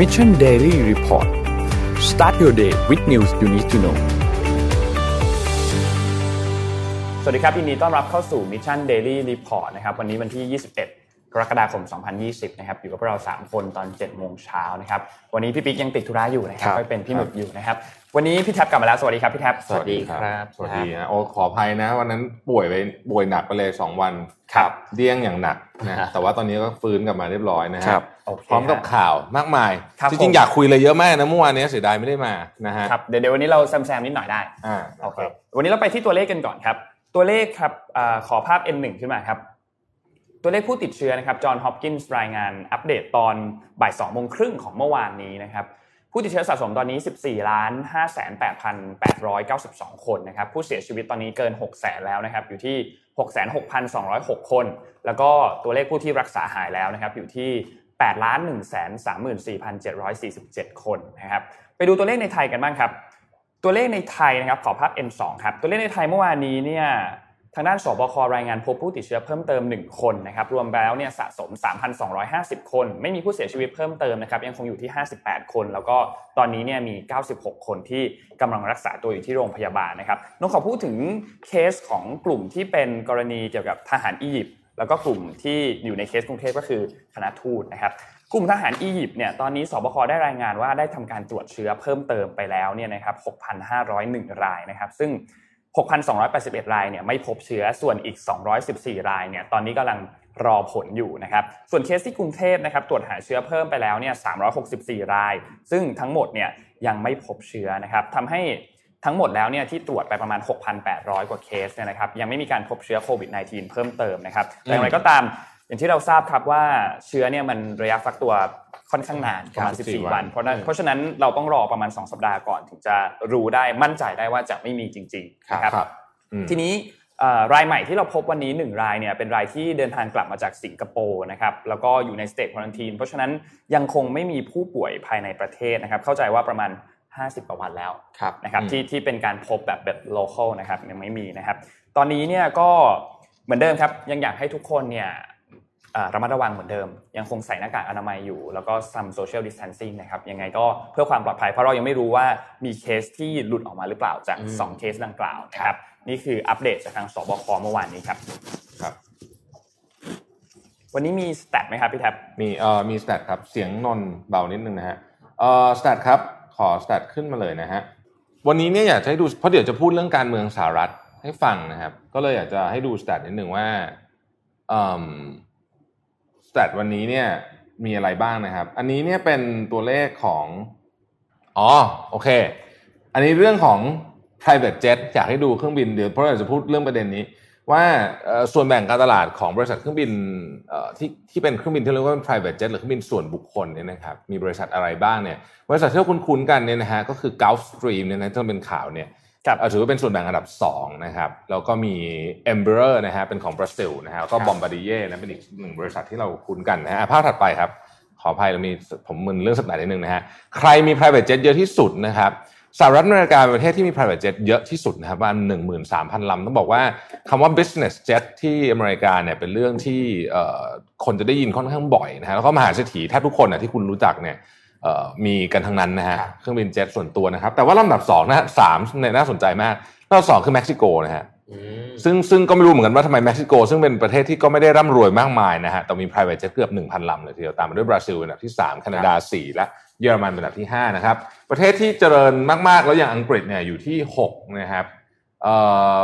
Mission Daily Report start your day with news you need to know สวัสดีครับยินดีต้อนรับเข้าสู่ Mission Daily Report นะครับ วันนี้วันที่ 21 กรกฎาคม 2020 นะครับ อยู่กับพวกเรา 3 คนตอน 7 โมงเช้านะครับ วันนี้พี่ปิ๊กยังติดธุระอยู่นะครับครับก็เป็นพี่หมึกอยู่นะครับ วันนี้พี่แท็บกลับมาแล้ว สวัสดีครับพี่แท็บ สวัสดีครับบสวัสดีนะโอ้ขออภัยนะ วันนั้นป่วยไปป่วยหนักไปเลยสองวันเดี้ยงอย่างหนักนะ แต่ว่าตอนนี้ก็ฟื้นกลับมาเรียบร้อยนะฮะโอเคพร้อมกับข่าวมากมายครับจผริงมๆอยากคุยเลยเยอะมากนะ เมื่อวานนี้เสียดายไม่ได้มา นะฮะครับเดี๋ยวเดี๋ยววันนี้เราแซมๆนิดหน่อยได้ อ่า โอเค วันนี้เราไปที่ตัวเลขกันก่อนครับ ตัวเลขครับอาขอภาพ N1 ขึ้นมาครับ ตัวเลขผู้ติดเชื้อนะครับจอห์นฮอปกินส์รายงานอัปเดตตอนบ่าย2โมงครึ่งของเมื่อวานนี้นะครับผู้ติดเชื้อสะสมตอนนี้ 14ล้าน5 8 8 9 2 คนนะครับผู้เสียชีวิตตอนนี้เกิน 6 0 0 0 0แล้วนะครับอยู่ที่ 66,206 คน แล้วก็ตัวเลขผู้ที่รักษาหายแล้วนะครับอยู่ที่8ล้าน1 3 4 7 4 7 คนนะครับไปดูตัวเลขในไทยกันบ้างครับ ตัวเลขในไทยนะครับขอภาพ N2 ครับตัวเลขในไทยเมื่อวานนี้เนี่ย ทางด้านสบครายงานพบผู้ติดเชื้อเพิ่มเติม 1 คนนะครับรวมแล้วเนี่ยสะสม 3,250 คน ไม่มีผู้เสียชีวิตเพิ่มเติมนะครับยังคงอยู่ที่ 58 คน แล้วก็ตอนนี้เนี่ยมี 96 คนที่กำลังรักษาตัวอยู่ที่โรงพยาบาลนะครับน้องขอพูดถึงเคสของกลุ่มที่เป็นกรณีเกี่ยวกับทหารอียิปต์แล้วก็กลุ่มที่อยู่ในเคสกรุงเทพก็คือคณะทูตนะครับกลุ่มทหารอียิปต์เนี่ยตอนนี้สบคได้รายงานว่าได้ทำการตรวจเชื้อเพิ่มเติมไปแล้วเนี่ยนะครับ6,501 รายนะครับ ซึ่ง 6,281 รายเนี่ยไม่พบเชื้อส่วนอีก 214 รายเนี่ยตอนนี้กำลังรอผลอยู่นะครับส่วนเคสที่กรุงเทพนะครับตรวจหาเชื้อเพิ่มไปแล้วเนี่ย364 ราย ซึ่งทั้งหมดเนี่ยยังไม่พบเชื้อนะครับทำให้ทั้งหมดแล้วเนี่ยที่ตรวจไปประมาณ 6,800 กว่าเคสเนี่ยนะครับยังไม่มีการพบเชื้อโควิด -19 เพิ่มเติมนะครับแต่อย่างไรก็ตามอย่างที่เราทราบครับว่าเชื้อเนี่ยมันระยะฟักตัว ค่อนข้างนานประมาณครับ14 14 วัน เพราะนั้นอืมเพราะฉะนั้นเราต้องรอประมาณ 2 สัปดาห์ก่อนถึงจะรู้ได้มั่นใจได้ว่าจะไม่มีจริงๆนะครับครับอืมทีนี้เอ่อรายใหม่ที่เราพบวันนี้ 1 รายเนี่ยเป็นรายที่เดินทางกลับมาจากสิงคโปร์นะครับแล้วก็อยู่ในสเตจควอนตีนเพราะฉะนั้นยังคงไม่มีผู้ป่วยภายในประเทศนะครับเข้าใจว่าประมาณ 50กว่าวันแล้วครับนะครับอืมที่ที่เป็นการพบแบบแบบ local นะครับยังไม่มีนะครับตอนนี้เนี่ยก็เหมือนเดิมครับยังอยากให้ทุกคนเนี่ยอ่า ระมัดระวังเหมือนเดิม ยังคงใส่หน้ากากอนามัยอยู่ แล้วก็ some social distancing นะครับยังไงก็เพื่อความปลอดภัยเพราะเรายังไม่รู้ว่ามีเคสที่หลุดออกมาหรือเปล่าจากอืม2เคสดังกล่าวนะครับนี่คืออัปเดตจากทางสบคเมื่อวานนี้ครับครับ วันนี้มี stat ไหมครับพี่แท็บมีเอ่อมี stat ครับเสียงนนท์เบานิดนึงนะฮะเอ่อ stat ครับขอ stat ขึ้นมาเลยนะฮะวันนี้เนี่ยอยากจะให้ดูเพราะเดี๋ยวจะพูดเรื่องการเมืองสหรัฐให้ฟังนะครับ ก็เลยอยากจะให้ดู stat นิดหนึ่งว่าเอ่อ stat วันนี้เนี่ยมีอะไรบ้างนะครับ อันนี้เนี่ยเป็นตัวเลขของอ๋อโอเค อันนี้เรื่องของ private jet อยากให้ดูเครื่องบินเดี๋ยวเพราะเราจะพูดเรื่องประเด็นนี้ ว่าส่วนแบ่งการตลาดของบริษัทเครื่องบินที่ที่เป็นเครื่องบินที่เรียกว่าเป็น private jet หรือเครื่องบินส่วนบุคคลเนี่ยนะครับมีบริษัทอะไรบ้างเนี่ยบริษัทที่เราคุ้นๆกันเนี่ยนะฮะก็คือ Gulfstream เนี่ยนะที่เป็นข่าวเนี่ย ถือว่าเป็นส่วนแบ่งอันดับ2นะครับแล้วก็มี Embraer นะฮะเป็นของบราซิลนะฮะแล้วก็ Bombardier นะเป็นอีกหนึ่งบริษัทที่เราคุ้นกันนะฮะอะภาพถัดไปครับ ขออภัยเรามีผมมึนเรื่องสัปดาห์นิดนึงนะฮะใครมี private jet เยอะที่สุดนะครับสหรัฐอเมริกาเป็นประเทศที่มี private jet เยอะที่สุดนะครับประมาณ13,000 ลำ ต้องบอกว่าคำว่า business jet ที่อเมริกาเนี่ยเป็นเรื่องที่เอ่อคนจะได้ยินค่อนข้างบ่อยนะฮะแล้วก็มหาเศรษฐีแทบทุกคนนะที่คุณรู้จักเนี่ยเอ่อ มีกันทั้งนั้นนะฮะเครื่องบินเจ็ตส่วนตัวนะครับ แต่ว่าลำดับสองนะฮะสามเนี่ยน่าสนใจมากลำดับสองคือเม็กซิโกนะฮะซึ่งซึ่งก็ไม่รู้เหมือนกันว่าทำไมเม็กซิโก ซึ่งเป็นประเทศที่ก็ไม่ได้ร่ำรวยมากมายนะฮะแต่มี private jet เกือบ 1,000 ลำเลยทีเดียวตามมาด้วยบราซิลอันดับที่ 3 แคนาดา 4 และเยอรมันเป็นอันดับที่ 5 นะครับ ประเทศที่เจริญมากๆ แล้วอย่างอังกฤษเนี่ยอยู่ที่ 6 นะครับเอ่อ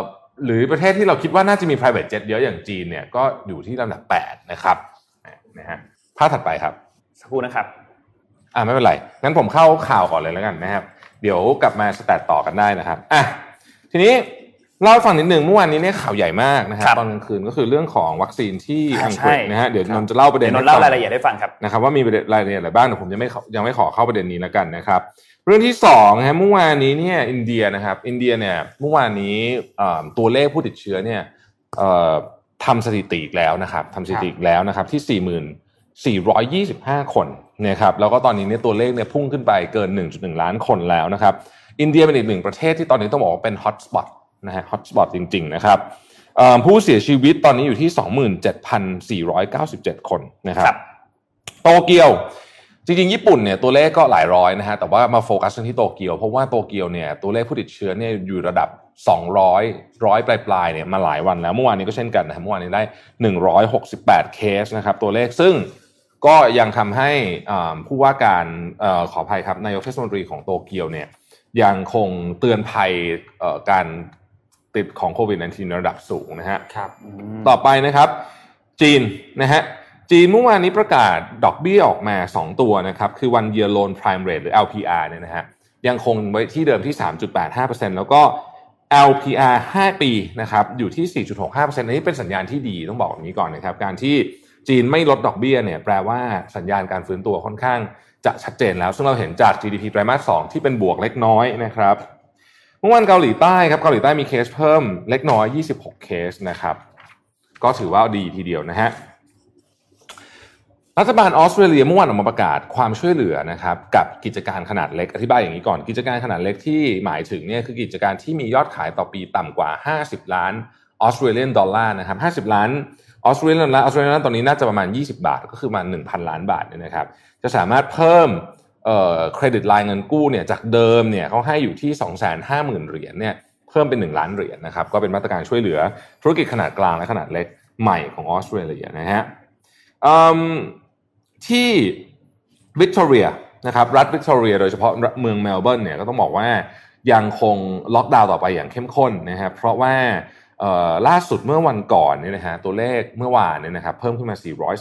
หรือประเทศที่เราคิดว่าน่าจะมี private jet เยอะอย่างจีนเนี่ยก็อยู่ที่ลำดับ 8 นะครับนะฮะภาพถัดไปครับสักครู่นะครับ อ่าไม่เป็นไร งั้นผมเข้าข่าวก่อนเลยแล้วกันนะครับ เดี๋ยวกลับมาสแตทต่อกันได้นะครับอะทีนี้เล่าให้ฟังนิดหนึ่งเมื่อวานนี้เนี่ยข่าวใหญ่มากนะครัครับบตอนกลางคืนก็คือเรื่องของวัคซีนที่อ่าอังกฤษใช่นะฮะเดี๋ยวครับนนท์จะเล่าประเด็เดี๋ยนวนนท์เล่าให้ฟังรายละเอียดให้ฟังครับนะครับว่ามีประเด็นรายละเอียดอะไรบ้างแต่ผมยังไม่ขอยังไม่ขอเข้าประเด็นนี้แล้วกันนะครับ เรื่องที่สองนะฮะเมื่อวานนี้เนี่ยอินเดียนะครับอินเดียเนี่ยเมื่อวานนี้เอ่อตัวเลขผู้ติดเชื้อเนี่ยเอ่อทำสถิติอีกแล้วนะครับทำสถิติอีกแล้วนะครับที่สี่หมื่น 425 คนนะครับแล้วก็ตอนนี้เนี่ยตัวเลขเนี่ยพุ่งขึ้นไปเกิน 1.1 ล้านคนแล้วนะครับ อินเดียเป็นอีกหนึ่งประเทศที่ตอนนี้ต้องบอกว่าเป็น hotspot นะฮะ hotspot จริง ๆ นะครับเอ่อผู้เสียชีวิตตอนนี้อยู่ที่ 27,497 คนนะครับครับ โตเกียว จริงๆ ญี่ปุ่นเนี่ยตัวเลขก็หลายร้อยนะฮะแต่ว่ามาโฟกัสที่โตเกียว เพราะว่าโตเกียวเนี่ยตัวเลขผู้ติดเชื้อเนี่ยอยู่ระดับ 200 ร้อยปลายๆเนี่ยมาหลายวันแล้ว เมื่อวานนี้ก็เช่นกันนะครับเมื่อวานนี้ได้ 168 เคสนะครับตัวเลขซึ่ง ก็ยังทำให้ผู้ว่าการอขออภัยครับนายกเทศมนตรีของโตเกียวเนี่ยยังคงเตือนภัยการติดของโควิด -19 ในระดับสูงนะฮะครับต่อไปนะครับ จีนนะฮะจีนเมื่อวานนี้ประกาศดอกเบี้ยออกมา 2 ตัวนะครับ คือ one year loan prime rate หรือ LPR เนี่ยนะฮะยังคงไว้ที่เดิมที่ 3.85%แล้วก็ LPR 5 ปีนะครับอยู่ที่ 4.65%อันนี้เป็นสัญญาณที่ดีต้องบอกแบบนี้ก่อนนะครับ การที่ จีนไม่ลดดอกเบี้ยเนี่ยแปลว่าสัญญาณการฟื้นตัวค่อนข้างจะชัดเจนแล้ว ซึ่งเราเห็นจาก GDP ไตรมาส 2 ที่เป็นบวกเล็กน้อยนะครับเมื่อวานเกาหลีใต้ครับเกาหลีใต้มีเคสเพิ่มเล็กน้อย 26 เคสนะครับก็ถือว่าดีทีเดียวนะฮะรัฐบาลออสเตรเลียเมื่อวานออกมาประกาศความช่วยเหลือนะครับกับกิจการขนาดเล็กอธิบายอย่างนี้ก่อนกิจการขนาดเล็กที่หมายถึงเนี่ยคือกิจการที่มียอดขายต่อปีต่ำกว่า 50 ล้าน Australian dollar นะครับ50 ล้าน Australian Australian ตอนนี้น่าจะประมาณ 20 บาท ก็คือมา 1,000 ล้านบาทเนี่ยนะครับ จะสามารถเพิ่มcredit line เงินกู้เนี่ยจากเดิมเนี่ยเขาให้อยู่ที่ 250,000 เหรียญเนี่ยเพิ่มเป็น 1 ล้านเหรียญนะครับ ก็เป็นมาตรการช่วยเหลือธุรกิจขนาดกลางและขนาดเล็กใหม่ของออสเตรเลียนะฮะที่วิกตอเรียนะครับรัฐวิกตอเรียโดยเฉพาะเมืองเมลเบิร์นเนี่ยก็ต้องบอกว่ายังคงล็อกดาวน์ต่อไปอย่างเข้มข้นนะครับเพราะว่า ล่าสุดเมื่อวันก่อนเนี่ยนะฮะตัวเลขเมื่อวานเนี่ยนะครับเพิ่มขึ้นมา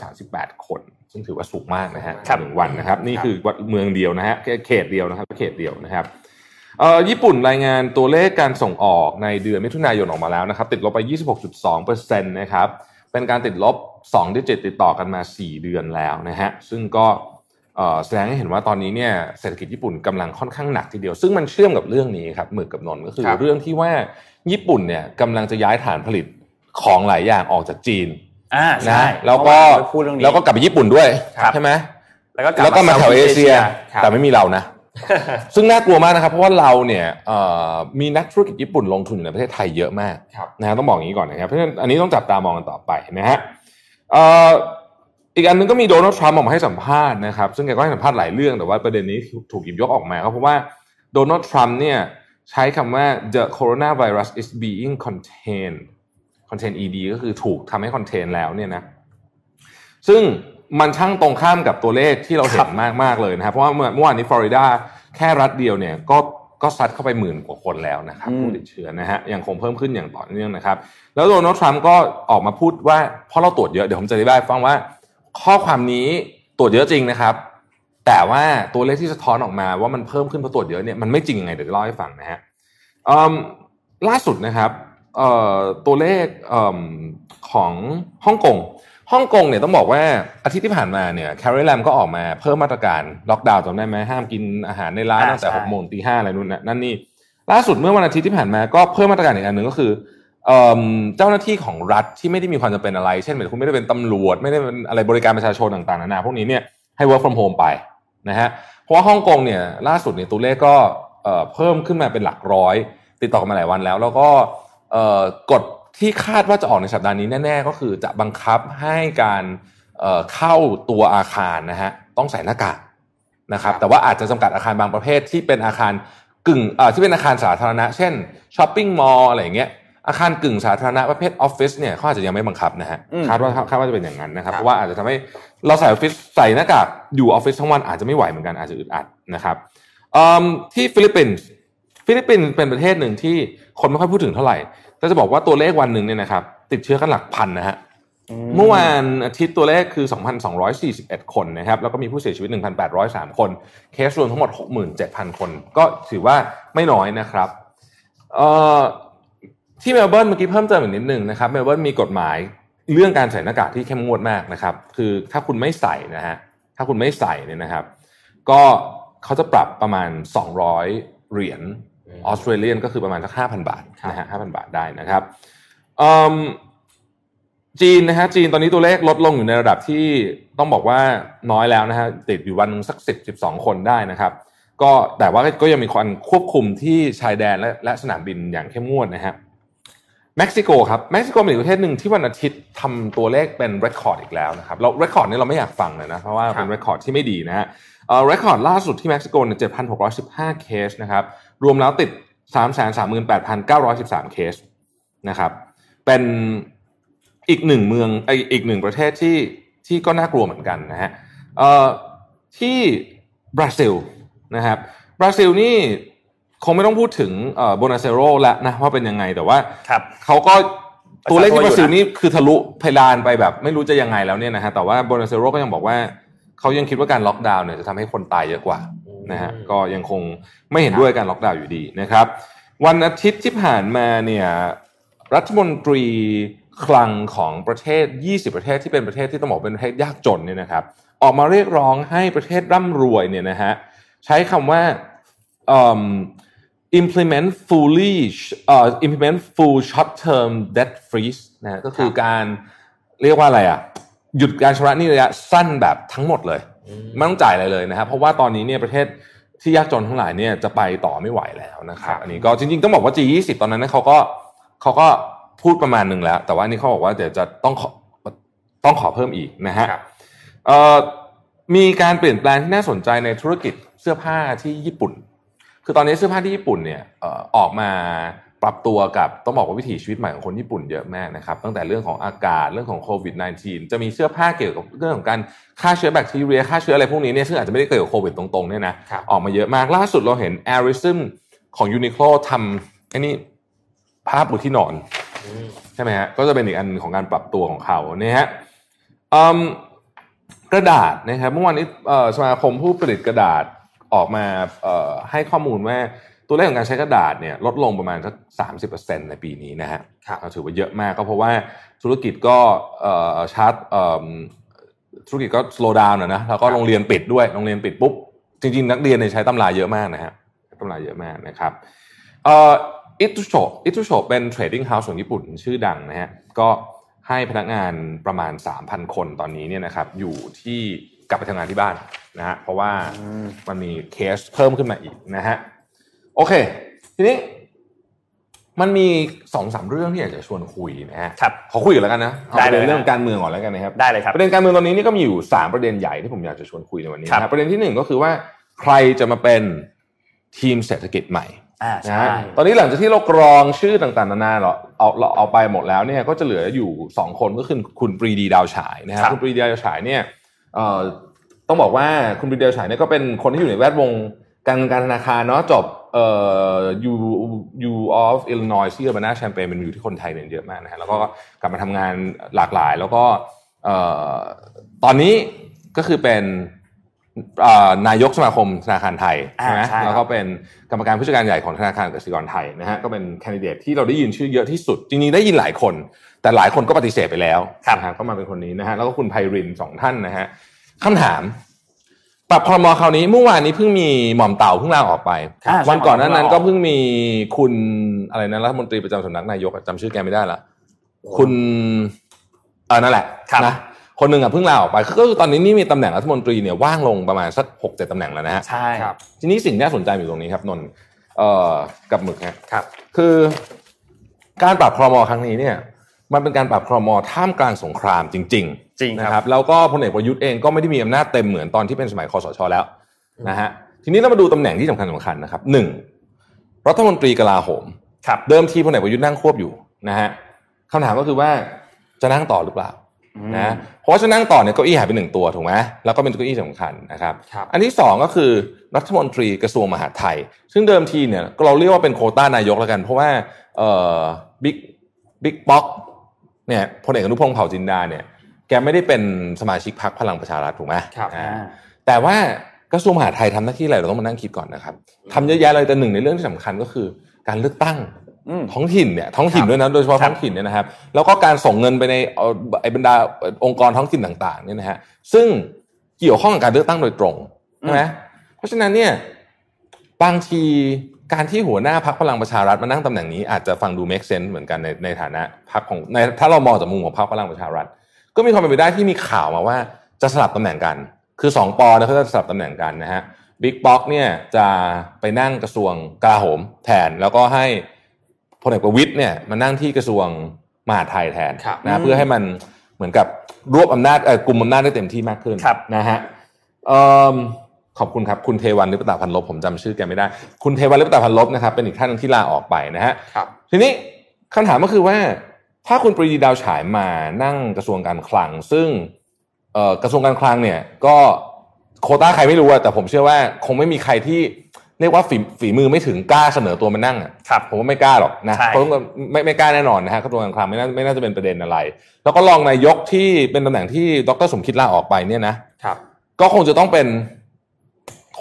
438 คน ซึ่งถือว่าสูงมากนะฮะหนึ่งวันนะครับ นี่คือเมืองเดียวนะฮะเขตเดียวนะครับเขตเดียวนะครับญี่ปุ่นรายงานตัวเลขการส่งออกในเดือนมิถุนายนออกมาแล้วนะครับ ติดลบไป 26.2%นะครับเป็นการติดลบ 2 ดิจิตติดต่อกันมา 4 เดือนแล้วนะฮะซึ่งก็แสดงให้เห็นว่าตอนนี้เนี่ยเศรษฐกิจญี่ปุ่นกำลังค่อนข้างหนักทีเดียว ซึ่งมันเชื่อมกับเรื่องนี้ครับหมึกกับนนก็คือเรื่องที่ว่า ญี่ปุ่นเนี่ยกำลังจะย้ายฐานผลิตของหลายอย่างออกจากจีนอ่าใช่แล้วก็แล้วก็กลับไปญี่ปุ่นด้วยใช่ไหมแล้วก็แล้วก็มาแถวเอเชีย แต่ไม่มีเรานะ ซึ่งน่ากลัวมากนะครับ เพราะว่าเราเนี่ยมีนักธุรกิจญี่ปุ่นลงทุนอยู่ในประเทศไทยเยอะมากนะฮะต้องบอกอย่างนี้ก่อนนะครับเพราะฉะนั้นอันนี้ต้องจับตามองกันต่อไปนะฮะอีกอันนึงก็มีโดนัลด์ทรัมป์ออกมาให้สัมภาษณ์นะครับ ซึ่งแกก็ให้สัมภาษณ์หลายเรื่องแต่ว่าประเด็นนี้ถูกหยิบยกออกมาเพราะว่าโดนัลด์ทรัมป์เนี่ย ใช้คำว่า the coronavirus is being contained contain ed ก็คือถูกทำให้ contain แล้วเนี่ยนะซึ่งมันช่างตรงข้ามกับตัวเลขที่เราเห็นมากมากเลยนะครับ เพราะว่าเมื่อวานนี้ฟลอริดาแค่รัฐเดียวเนี่ยก็ก็ซัดเข้าไปหมื่นกว่าคนแล้วนะครับผู้ติดเชื้อนะฮะยังคงเพิ่มขึ้นอย่างต่อเนื่องนะครับ แล้วโดนัลด์ทรัมป์ก็ออกมาพูดว่าเพราะเราตรวจเยอะเดี๋ยวผมจะอธิบายฟังว่า ข้อความนี้ตรวจเยอะจริงนะครับ แต่ว่าตัวเลขที่สะท้อนออกมาว่ามันเพิ่มขึ้นเพราะตรวจเยอะเนี่ยมันไม่จริงยังไงเดี๋ยวเล่าให้ฟังนะฮะล่าสุดนะครับตัวเลขของฮ่องกงฮ่องกงเนี่ยต้องบอกว่าอาทิตย์ที่ผ่านมาเนี่ยแคร์รีแลมก็ออกมาเพิ่มมาตรการล็อกดาวน์จำได้ไหมห้ามกินอาหารในร้านตั้งแต่หกโมงตีห้าอะไรนู่นนั่นนี่ล่าสุดเมื่อวันอาทิตย์ที่ผ่านมาก็เพิ่มมาตรการอีกอันหนึ่งก็คือเจ้าหน้าที่ของรัฐที่ไม่ได้มีความจำเป็นอะไร เช่นเหมือนคุณไม่ได้เป็นตำรวจ ไม่ได้เป็นอะไรบริการประชาชนต่างๆนานาพวกนี้เนี่ยให้ work from home ไป นะฮะเพราะว่าฮ่องกงเนี่ยล่าสุดเนี่ยตัวเลขก็เพิ่มขึ้นมาเป็นหลักร้อย ติดต่อกันมาหลายวันแล้ว แล้วก็กฎที่คาดว่าจะออกในสัปดาห์นี้แน่ๆ ก็คือจะบังคับให้การเข้าตัวอาคารนะฮะต้องใส่หน้ากากนะครับแต่ว่าอาจจะจำกัดอาคารบางประเภทที่เป็นอาคารกึ่งที่เป็นอาคารสาธารณะ เช่น shopping mall อะไรอย่างเงี้ย อาคารกึ่งสาธารณะประเภทออฟฟิศเนี่ยเขาอาจจะยังไม่บังคับนะฮะคาดว่าคาดว่าจะเป็นอย่างนั้นนะครับเพราะว่าอาจจะทำให้เราใส่ออฟฟิศใส่หน้ากากอยู่ออฟฟิศทั้งวันอาจจะไม่ไหวเหมือนกันอาจจะอึดอัดนะครับที่ฟิลิปปินส์ฟิลิปปินส์เป็นประเทศหนึ่งที่คนไม่ค่อยพูดถึงเท่าไหร่แต่จะบอกว่าตัวเลขวันหนึ่งเนี่ยนะครับติดเชื้อกันหลักพันนะฮะเมื่อวานอาทิตย์ตัวเลขคือ 2,241 คนนะครับแล้วก็มีผู้เสียชีวิต 1,803 คน เคสรวมทั้งหมด 67,000 คน ก็ถือว่าไม่น้อยนะครับ ที่เมลเบิร์นเมื่อกี้เพิ่มเติมอีกนิดหนึ่งนะครับเมลเบิร์นมีกฎหมายเรื่องการใส่หน้ากากที่เข้มงวดมากนะครับ คือถ้าคุณไม่ใส่นะฮะถ้าคุณไม่ใส่เนี่ยนะครับ ก็เขาจะปรับประมาณ 200 เหรียญออสเตรเลียนก็คือประมาณสักห้าพันบาทนะฮะห้าพันบาทได้นะครับจีนนะฮะจีนตอนนี้ตัวเลขลดลงอยู่ในระดับที่ต้องบอกว่าน้อยแล้วนะฮะติดอยู่วันนึงสักสิบสิบสองคนได้นะครับ ก็แต่ว่าก็ยังมีความควบคุมที่ชายแดนและและสนามบินอย่างเข้มงวดนะฮะ เม็กซิโกครับเม็กซิโกเป็นอีกประเทศหนึ่งที่วันอาทิตย์ทำตัวเลขเป็น record อีกแล้วนะครับเรา record นี้เราไม่อยากฟังเลยนะเพราะว่าเป็น record ที่ไม่ดีนะฮะเอ่อ record ล่าสุดที่เม็กซิโกเนี่ย7,615เคสนะครับรวมแล้วติด338,913เคสนะครับเป็นอีกหนึ่งเมืองไออีกหนึ่งประเทศที่ที่ก็น่ากลัวเหมือนกันนะฮะเอ่อที่บราซิลนะครับบราซิลนี่ คงไม่ต้องพูดถึงเอ่อโบลโซนาโรแล้วนะว่าเป็นยังไงแต่ว่าครับเขาก็ตัวเลขที่บราซิลประชาชนอยู่นะนี่คือทะลุเพดานไปแบบ ไม่รู้จะยังไงแล้วเนี่ยนะฮะแต่ว่าโบลโซนาโรก็ยังบอกว่าเขายังคิดว่าการล็อกดาวน์เนี่ยจะทำให้คนตายเยอะกว่านะฮะก็ยังคงไม่เห็นด้วยการล็อกดาวน์อยู่ดีนะครับ วันอาทิตย์ที่ผ่านมาเนี่ยรัฐมนตรีคลังของประเทศ 20 ประเทศที่เป็นประเทศที่ต้องบอกเป็นประเทศยากจนเนี่ยนะครับ ออกมาเรียกร้องให้ประเทศร่ำรวยเนี่ยนะฮะใช้คำว่าเอิ่ม implement fully เอ่อ implement full short term debt freeze นะฮะก็คือการเรียกว่าอะไรอะหยุดการชำระหนี้ระยะสั้นแบบทั้งหมดเลย ไม่ต้องจ่ายอะไรเลยนะครับเพราะว่าตอนนี้เนี่ยประเทศที่ยากจนทั้งหลายเนี่ยจะไปต่อไม่ไหวแล้วนะครับอันนี้ก็จริงๆต้องบอกว่า G20 ตอนนั้นเนยเขาก็เขาก็พูดประมาณหนึ่งแล้ว แต่ว่าอันนี้เขาบอกว่าเดี๋ยวจะต้องขอต้องขอเพิ่มอีกนะฮะครับเอ่อมีการเปลี่ยนแปลงที่น่าสนใจในธุรกิจเสื้อผ้าที่ญี่ปุ่น คือตอนนี้เสื้อผ้าที่ญี่ปุ่นเนี่ยเอ่อออกมาปรับตัวกับต้องบอกว่าวิถีชีวิตใหม่ของคนญี่ปุ่นเยอะมากนะครับตั้งแต่เรื่องของอากาศเรื่องของโควิด -19 จะมีเสื้อผ้าเกี่ยวกับเรื่องของการฆ่าเชื้อแบคทีเรียฆ่าเชื้ออะไรพวกนี้เนี่ยซึ่งอาจจะไม่ได้เกี่ยวกับโควิดตรงๆเนี่ยนะครับออกมาเยอะมากล่าสุดเราเห็น a r i s m ของ Uniqlo ทำไอ้นี่ผ้าปูที่นอนใช่ไหมฮะก็จะเป็นอีกอันของการปรับตัวของเขาเนี่ยฮะอืมกระดาษนะครับเมื่อวานนี้เอ่อสมาคมผู้ผลิตกระดาษ ออกมาเอ่อให้ข้อมูลว่าตัวเลขของการใช้กระดาษเนี่ยลดลงประมาณสักสามสิบเปอร์เซ็นในปีนี้นะฮะครับก็ถือว่าเยอะมากก็เพราะว่าธุรกิจก็เอ่อชาร์จเอิ่มธุรกิจก็ slow down นะนะแล้วก็โรงเรียนปิดด้วยโรงเรียนปิดปุ๊บ จริง ๆ นักเรียนเนี่ยใช้ตำราเยอะมากนะฮะใช้ตำราเยอะมากนะครับเอ่ออิโตชูอิโตชูเป็น trading house ของญี่ปุ่นชื่อดังนะฮะก็ให้พนักงานประมาณ 3,000 คนตอนนี้เนี่ยนะครับอยู่ที่ กลับไปทำงานที่บ้านนะฮะเพราะว่ามันมีเคสเพิ่มขึ้นมาอีกนะฮะโอเค ทีนี้มันมีสองสามเรื่องที่อยากจะชวนคุยนะฮะครับขอคุยกันแล้วกันนะเอาได้ประเลยเด็นนะเรื่องการเมืองก่อนแล้วกันนะครับได้เลยครับประเด็นการเมืองตอนนี้นี่ก็มีอยู่3ประเด็นใหญ่ที่ผมอยากจะชวนคุยในวันนี้ครับนะครับประเด็นที่หนึ่งก็คือว่าใครจะมาเป็นทีมเศรษฐกิจใหม่อ่านะใช่ฮะตอนนี้หลังจากที่เรากรองชื่อต่างๆนานาเราเอาเราเอาไปหมดแล้วเนี่ยก็จะเหลืออยู่2คนก็คือคุณปรีดีดาวฉายนะคครัรับบคุณปรีดีดาวฉายเนี่ยเอ่อ ต้องบอกว่าคุณปรีดีดาวฉายเนี่ยก็เป็นคนที่อยู่ในแวดวงการเงินการธนาคารเนาะจบเอ่อ U U of Illinois ที่ Urbana Champaign เป็นอยู่ที่คนไทยเนี่ยเยอะมากนะฮะแล้วก็กลับมาทำงานหลากหลาย แล้วก็เอ่อตอนนี้ก็คือเป็นเอ่อนายกสมาคมธนาคารไทยอ่าใช่ไหมใช่ครับแล้วก็เป็นกรรมการผู้จัดการใหญ่ของธนาคารกสิกรไทยนะฮะก็เป็นแคนดิเดตที่เราได้ยินชื่อเยอะที่สุด จริงๆได้ยินหลายคน แต่หลายคนก็ปฏิเสธไปแล้วครับนะฮะก็มาเป็นคนนี้นะฮะแล้วก็คุณไพรินสองท่านนะฮะคำถาม ปรับครมคราวนี้เมื่อวานนี้เพิ่งมีหม่อมเต่าเพิ่งลาออกไปอ่าวันก่อนหนั้นนั้นใช่ก็เพิ่งมีคุณอะไรนะรัฐมนตรีประจำสำนักนายกอะจำชื่อแกไม่ได้ละคุณเออนั่นแหละครับนะคนหนึ่งอะเพิ่งลาออกไปก็คือตอนนี้นี่มีตำแหน่งรัฐมนตรีเนี่ยว่างลงประมาณสักหกเจ็ดตำแหน่งแล้วนะฮะใช่ครับทีนี้สิ่งที่น่าสนใจอยู่ตรงนี้ครับนนท์เอ่อกับหมึกฮะครับ คือการปรับครมครั้งนี้เนี่ย มันเป็นการปรับครมท่ามกลางสงครามจริงจริงๆครับนะครับแล้วก็พลเอกประยุทธ์เองก็ไม่ได้มีอำนาจเต็มเหมือนตอนที่เป็นสมัยคอสชแล้วนะฮะทีนี้เรามาดูตำแหน่งที่สำคัญสำคัญนะครับหนึ่งรัฐมนตรีกลาโหมครับเดิมทีพลเอกประยุทธ์นั่งควบอยู่นะฮะคำถามก็คือว่าจะนั่งต่อหรือเปล่านะเพราะว่าจะนั่งต่อเนี่ยเก้าอี้หายไปหนึ่งตัวถูกไหมแล้วก็เป็นเก้าอี้สำคัญนะครับครับอันที่สองก็คือรัฐมนตรีกระทรวงมหาดไทย ซึ่งเดิมทีเนี่ยเราเรียกว่าเป็นโควต้านายกแล้วกัน เพราะว่าเอ่อบิ๊กบิ๊กป๊อก เนี่ยพลเอกอนุพงศ์เผ่าจินดาเนี่ยแกไม่ได้เป็นสมาชิกพรรคพลังประชารัฐถูกไหมครับอ่าแต่ว่ากระทรวงมหาดไทยทำหน้าที่อะไรเราต้องมานั่งคิดก่อนนะครับทำเยอะแยะเลยแต่หนึ่งในเรื่องที่สำคัญก็คือการเลือกตั้งอืมท้องถิ่นเนี่ยท้องถิ่นครับด้วยนะโดยเฉพาะครับท้องถิ่นเนี่ยนะครับแล้วก็การส่งเงินไปในเอ่อไอ้บรรดาองค์กรท้องถิ่นต่างๆเนี่ยนะฮะซึ่งเกี่ยวข้องกับการเลือกตั้งโดยตรงใช่ไหมเพราะฉะนั้นเนี่ยบางที การที่หัวหน้าพักพลังประชารัฐมานั่งตำแหน่งนี้อาจจะฟังดู make sense เหมือนกันในในฐานะพักของในถ้าเรามองจากมุมของพรรคพลังประชารัฐ ก็มีความเป็นไปได้ที่มีข่าวมาว่าจะสลับตำแหน่งกัน คือสองปอเนี่ยเขาจะสลับตำแหน่งกันนะฮะบิ๊กป๊อกเนี่ยจะไปนั่งกระทรวงกลาโหมแทน แล้วก็ให้พลเอกประวิตยเนี่ยมานั่งที่กระทรวงมหาดไทยแทนครับนะเพื่อให้มันเหมือนกับรวบอำนาจเอ่อกลุ่มอำนาจได้เต็มที่มากขึ้นครับนะฮะเอิ่ม ขอบคุณครับ คุณเทวันลิปตาพันลบผมจำชื่อแกไม่ได้ คุณเทวันลิปตาพันลบนะครับเป็นอีกท่านหนึงที่ลาออกไปนะฮะครับทีนี้คำถามก็คือว่า ถ้าคุณปรีดีดาวฉายมานั่งกระทรวงการคลัง ซึ่งเอ่อกระทรวงการคลังเนี่ยก็โควต้าใครไม่รู้อะแต่ผมเชื่อว่าคงไม่มีใครที่เรียกว่าฝีฝีมือไม่ถึงกล้าเสนอตัวมานั่งอะครับผมว่าไม่กล้าหรอกนะใช่เพราะว่าไม่ไม่กล้าแน่นอนนะฮะกระทรวงการคลังไม่น่าไม่น่าจะเป็นประเด็นอะไร แล้วก็รองนายกที่เป็นตำแหน่งที่ดรสมคิดลาออกไปเนี่ยนะครับ ก็คงจะต้องเป็น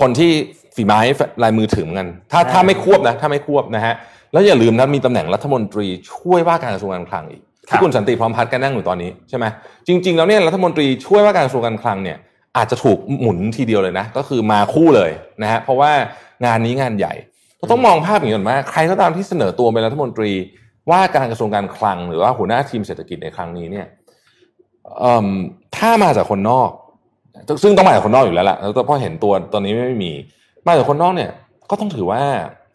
คนที่ฝีไม้ลายมือถึงเหมือนกัน ถ้าใช่ถ้าไม่ควบนะ ถ้าไม่ควบนะฮะ แล้วอย่าลืมนะมีตำแหน่งรัฐมนตรีช่วยว่าการกระทรวงการคลังอีกที่คุณสันติพร้อมพัฒน์แกนั่งอยู่ตอนนี้ใช่ไหมจริง ๆ แล้วเนี่ยรัฐมนตรีช่วยว่าการกระทรวงการคลังเนี่ยอาจจะถูกหมุนทีเดียวเลยนะ ก็คือมาคู่เลยนะฮะเพราะว่างานนี้งานใหญ่เราต้องมองภาพอย่างนี้ก่อนว่าใครก็ตามที่เสนอตัวเป็นรัฐมนตรีว่าการกระทรวงการคลัง หรือว่าหัวหน้าทีมเศรษฐกิจในครั้งนี้เนี่ยเอิ่มถ้ามาจากคนนอก ซึ่งต้องมาจากคนนอกอยู่แล้วล่ะแล้วเพราะเห็นตัวตอนนี้ไม่มี มาจากคนนอกเนี่ย ก็ต้องถือว่า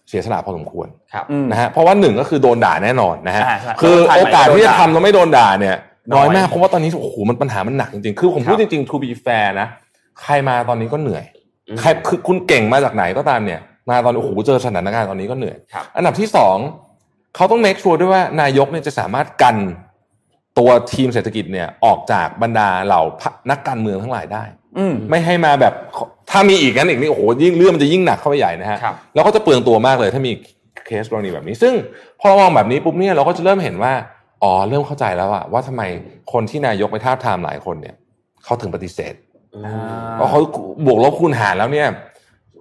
เสียสละพอสมควรครับอืมนะฮะเพราะว่าหนึ่งก็คือโดนด่าแน่นอนนะฮะอ่าใช่คือถ่ายโอใหม่กาสก็โดนที่จะด่าทำแล้วไม่โดนด่าเนี่ยน้น้ออยยมากเพราะว่าตอนนี้โอ้โหมันปัญหามันหนักจริงๆคือผมพูดจริงๆ to be fair นะใครมาตอนนี้ก็เหนื่อยอืมใครคือคุณเก่งมาจากไหนก็ตามเนี่ย มาตอนโอ้โหเจอสถานการณ์ตอนนี้ก็เหนื่อยครับอันดับที่สองเขาต้อง make sure ด้วยว่านายกเนี่ยจะสามารถกัน ตัวทีมเศรษฐกิจเนี่ยออกจากบรรดาเหล่านักการเมืองทั้งหลายได้อืมไม่ให้มาแบบถ้ามีอีกนั้นอีกนี่โอ้โหยิ่งเรื่องมันจะยิ่งหนักเข้าไปใหญ่นะฮะครับแล้วก็จะเปลืองตัวมากเลยถ้ามีเคสกรณีแบบนี้ ซึ่งพอเรามองแบบนี้ปุ๊บเนี่ยเราก็จะเริ่มเห็นว่าอ๋อเริ่มเข้าใจแล้วอะว่าทำไมคนที่นายกไปท้าบทามหลายคนเนี่ยเขาถึงปฏิเสธอ่าเพราะเขาบวกลบคูณหารแล้วเนี่ย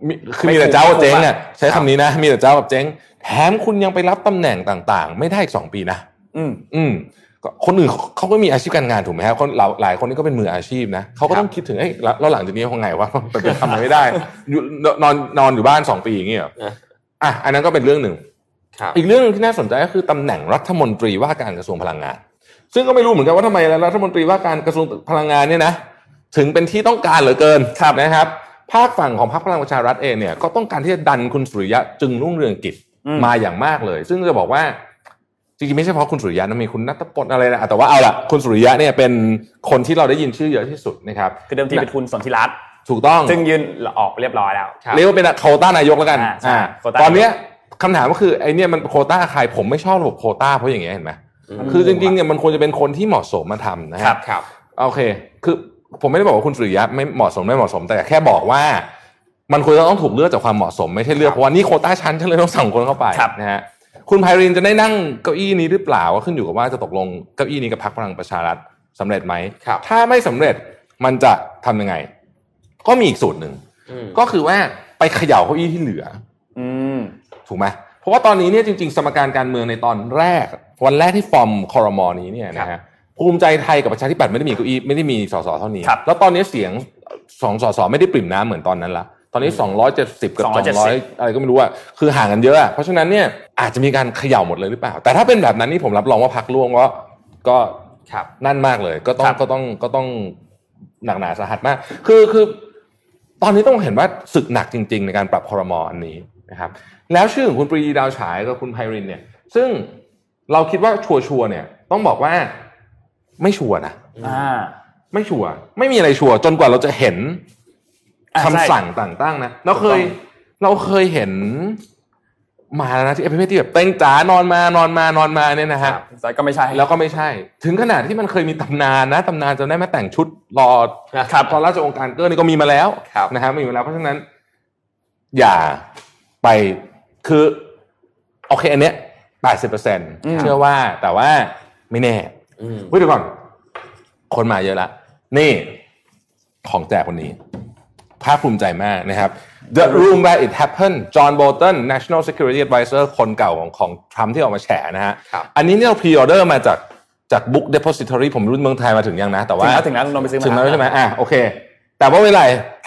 มีคือไม่มีแต่เจ้ากับเจ๊งคุ้มอะอะใช้คำนี้นะมีแต่เจ้ากับเจ๊งแถมคุณยังไปรับตำแหน่งต่าง ๆ ไม่ได้อีกสองปีนะอืมอืมก็ คนอื่นเขาก็มีอาชีพการงานถูกไหมครับคนหลายหลายคนนี่ก็เป็นมืออาชีพนะเขาก็ต้องคิดถึงเอ้ยแล้วแล้วหลังจากนี้คงไงวะไปทำอะไรไม่ได้อยู่นอนนอนอยู่บ้านสองปีอย่างเงี้ยเหรอเอออะอันนั้นก็เป็นเรื่องหนึ่งครับอีกเรื่องหนึงที่น่าสนใจก็คือตำแหน่งรัฐมนตรีว่าการกระทรวงพลังงาน ซึ่งก็ไม่รู้เหมือนกันว่าทำไมรัฐมนตรีว่าการกระทรวงพลังงานเนี่ยนะถึงเป็นที่ต้องการเหลือเกินนะครับภาคฝั่งของพรรคพลังประชารัฐเองเนี่ยก็ต้องการที่จะดันคุณสุริยะจึงรุ่งเรืองกิจอืมมาอย่างมากเลย ซึ่งจะบอกว่า จริงๆไม่ใช่เพราะคุณสุริยะนะมีคุณนัทพลอะไรนะแต่ว่าเอาละคุณสุริยะเนี่ยเป็นคนที่เราได้ยินชื่อเยอะที่สุดนะครับคือเดิมทีเป็นทุนสนธิรัตน์ถูกต้องซึ่งยืนออกเรียบร้อยแล้วครับเรียกว่าเป็นโควต้านายกแล้วกันอ่าใช่อ่าโควต้าตอนเนี้ยคำถามก็คือไอ้เนี่ยมันโควต้าใครผมไม่ชอบระบบโควต้าเพราะอย่างเงี้ยเห็นไหมคือจริงๆเนี่ยมันควรจะเป็นคนที่เหมาะสมมาทำนะคครัรับบครับโอเค คือผมไม่ได้บอกว่าคุณสุริยะไม่เหมาะสมไม่เหมาะสม แต่แค่บอกว่า มันควรจะต้องถูกเลือกจากความเหมาะสม ไม่ใช่เลือกเพราะว่านี่โควต้าชั้นฉันเลยต้องสั่งคนเข้าไปครับนะฮะ คุณไพรินจะได้นั่งเก้าอี้นี้หรือเปล่าก็ขึ้นอยู่กับว่าจะตกลงเก้าอี้นี้กับพรรคพลังประชารัฐสำเร็จไหมครับถ้าไม่สำเร็จมันจะทำยังไง ก็มีอีกสูตรหนึ่งอืมก็คือว่าไปเขย่าเก้าอี้ที่เหลือ อืมถูกไหมเพราะว่าตอนนี้เนี่ยจริง ๆ สมการการเมืองในตอนแรก วันแรกที่ฟอร์มคอรมอนี้เนี่ยนะฮะภูมิใจไทยกับประชาธิปัตย์ไม่ได้มีเก้าอี้ไม่ได้มีสสเท่านี้ครับแล้วตอนนี้เสียงสองสสไม่ได้ปริ่มน้ำเหมือนตอนนั้นละ ตอนนี้ 270 กับ 200 อะไรก็ไม่รู้อะคือห่างกันเยอะอะ เพราะฉะนั้นเนี่ยอาจจะมีการเขย่าหมดเลยหรือเปล่า แต่ถ้าเป็นแบบนั้นนี่ผมรับรองว่าพักร่วงก็ก็ครับนั่นมากเลย ก็ต้อคงรับก็ต้องก็ต้องหนักหนาสาหัสมาก คือคือ ตอนนี้ต้องเห็นว่าศึกหนักจริง ๆ ในการปรับคอรมออันนี้นะครับ แล้วชื่อของคุณปรีดีดาวฉายกับคุณไพรินเนี่ย ซึ่งเราคิดว่าชัวร์ๆเนี่ย ต้องบอกว่าไม่ชัวร์นะอ่าไม่ชัวร์ไม่มีอะไรชัวร์จนกว่าเราจะเห็นอ่า คำใช่สั่งต่างๆนะเราเคยถูกต้องเราเคยเห็น มาแล้วนะที่ประเภทที่แบบเต็งจ๋านอนมานอนมานอนมาเนี่ยนะฮะแต่ก็ไม่ใช่แล้วก็ไม่ใช่ ถึงขนาดที่มันเคยมีตำนานนะตำนานจะได้มาแต่งชุดรอครับตอนราชองค์การเกอร์นี่ก็มีมาแล้วครับนะฮะมีมาแล้วเพราะฉะนั้น อย่าไปคือโอเคอันเนี้ยแปดสิบเปอร์เซ็นต์เชื่อว่าแต่ว่าไม่แน่อืมเฮ้ยเดี๋ยวก่อน คนมาเยอะละนี่ ของแจกวันนี้ ภาคภูมิใจมากนะครับ The Room Where It Happened John Bolton National Security Advisor คนเก่าของของทรัมป์ที่ออกมาแฉนะฮะครับอันนี้เนี่ยเรา pre-order มาจากจาก Book Depository ผมไม่รู้เมืองไทยมาถึงยังนะ แต่ถึว่างแล้วถึงแล้วนนท์ไปซื้อมาถึงแล้วใช่ไหมอะโอเค แต่ว่าเวลา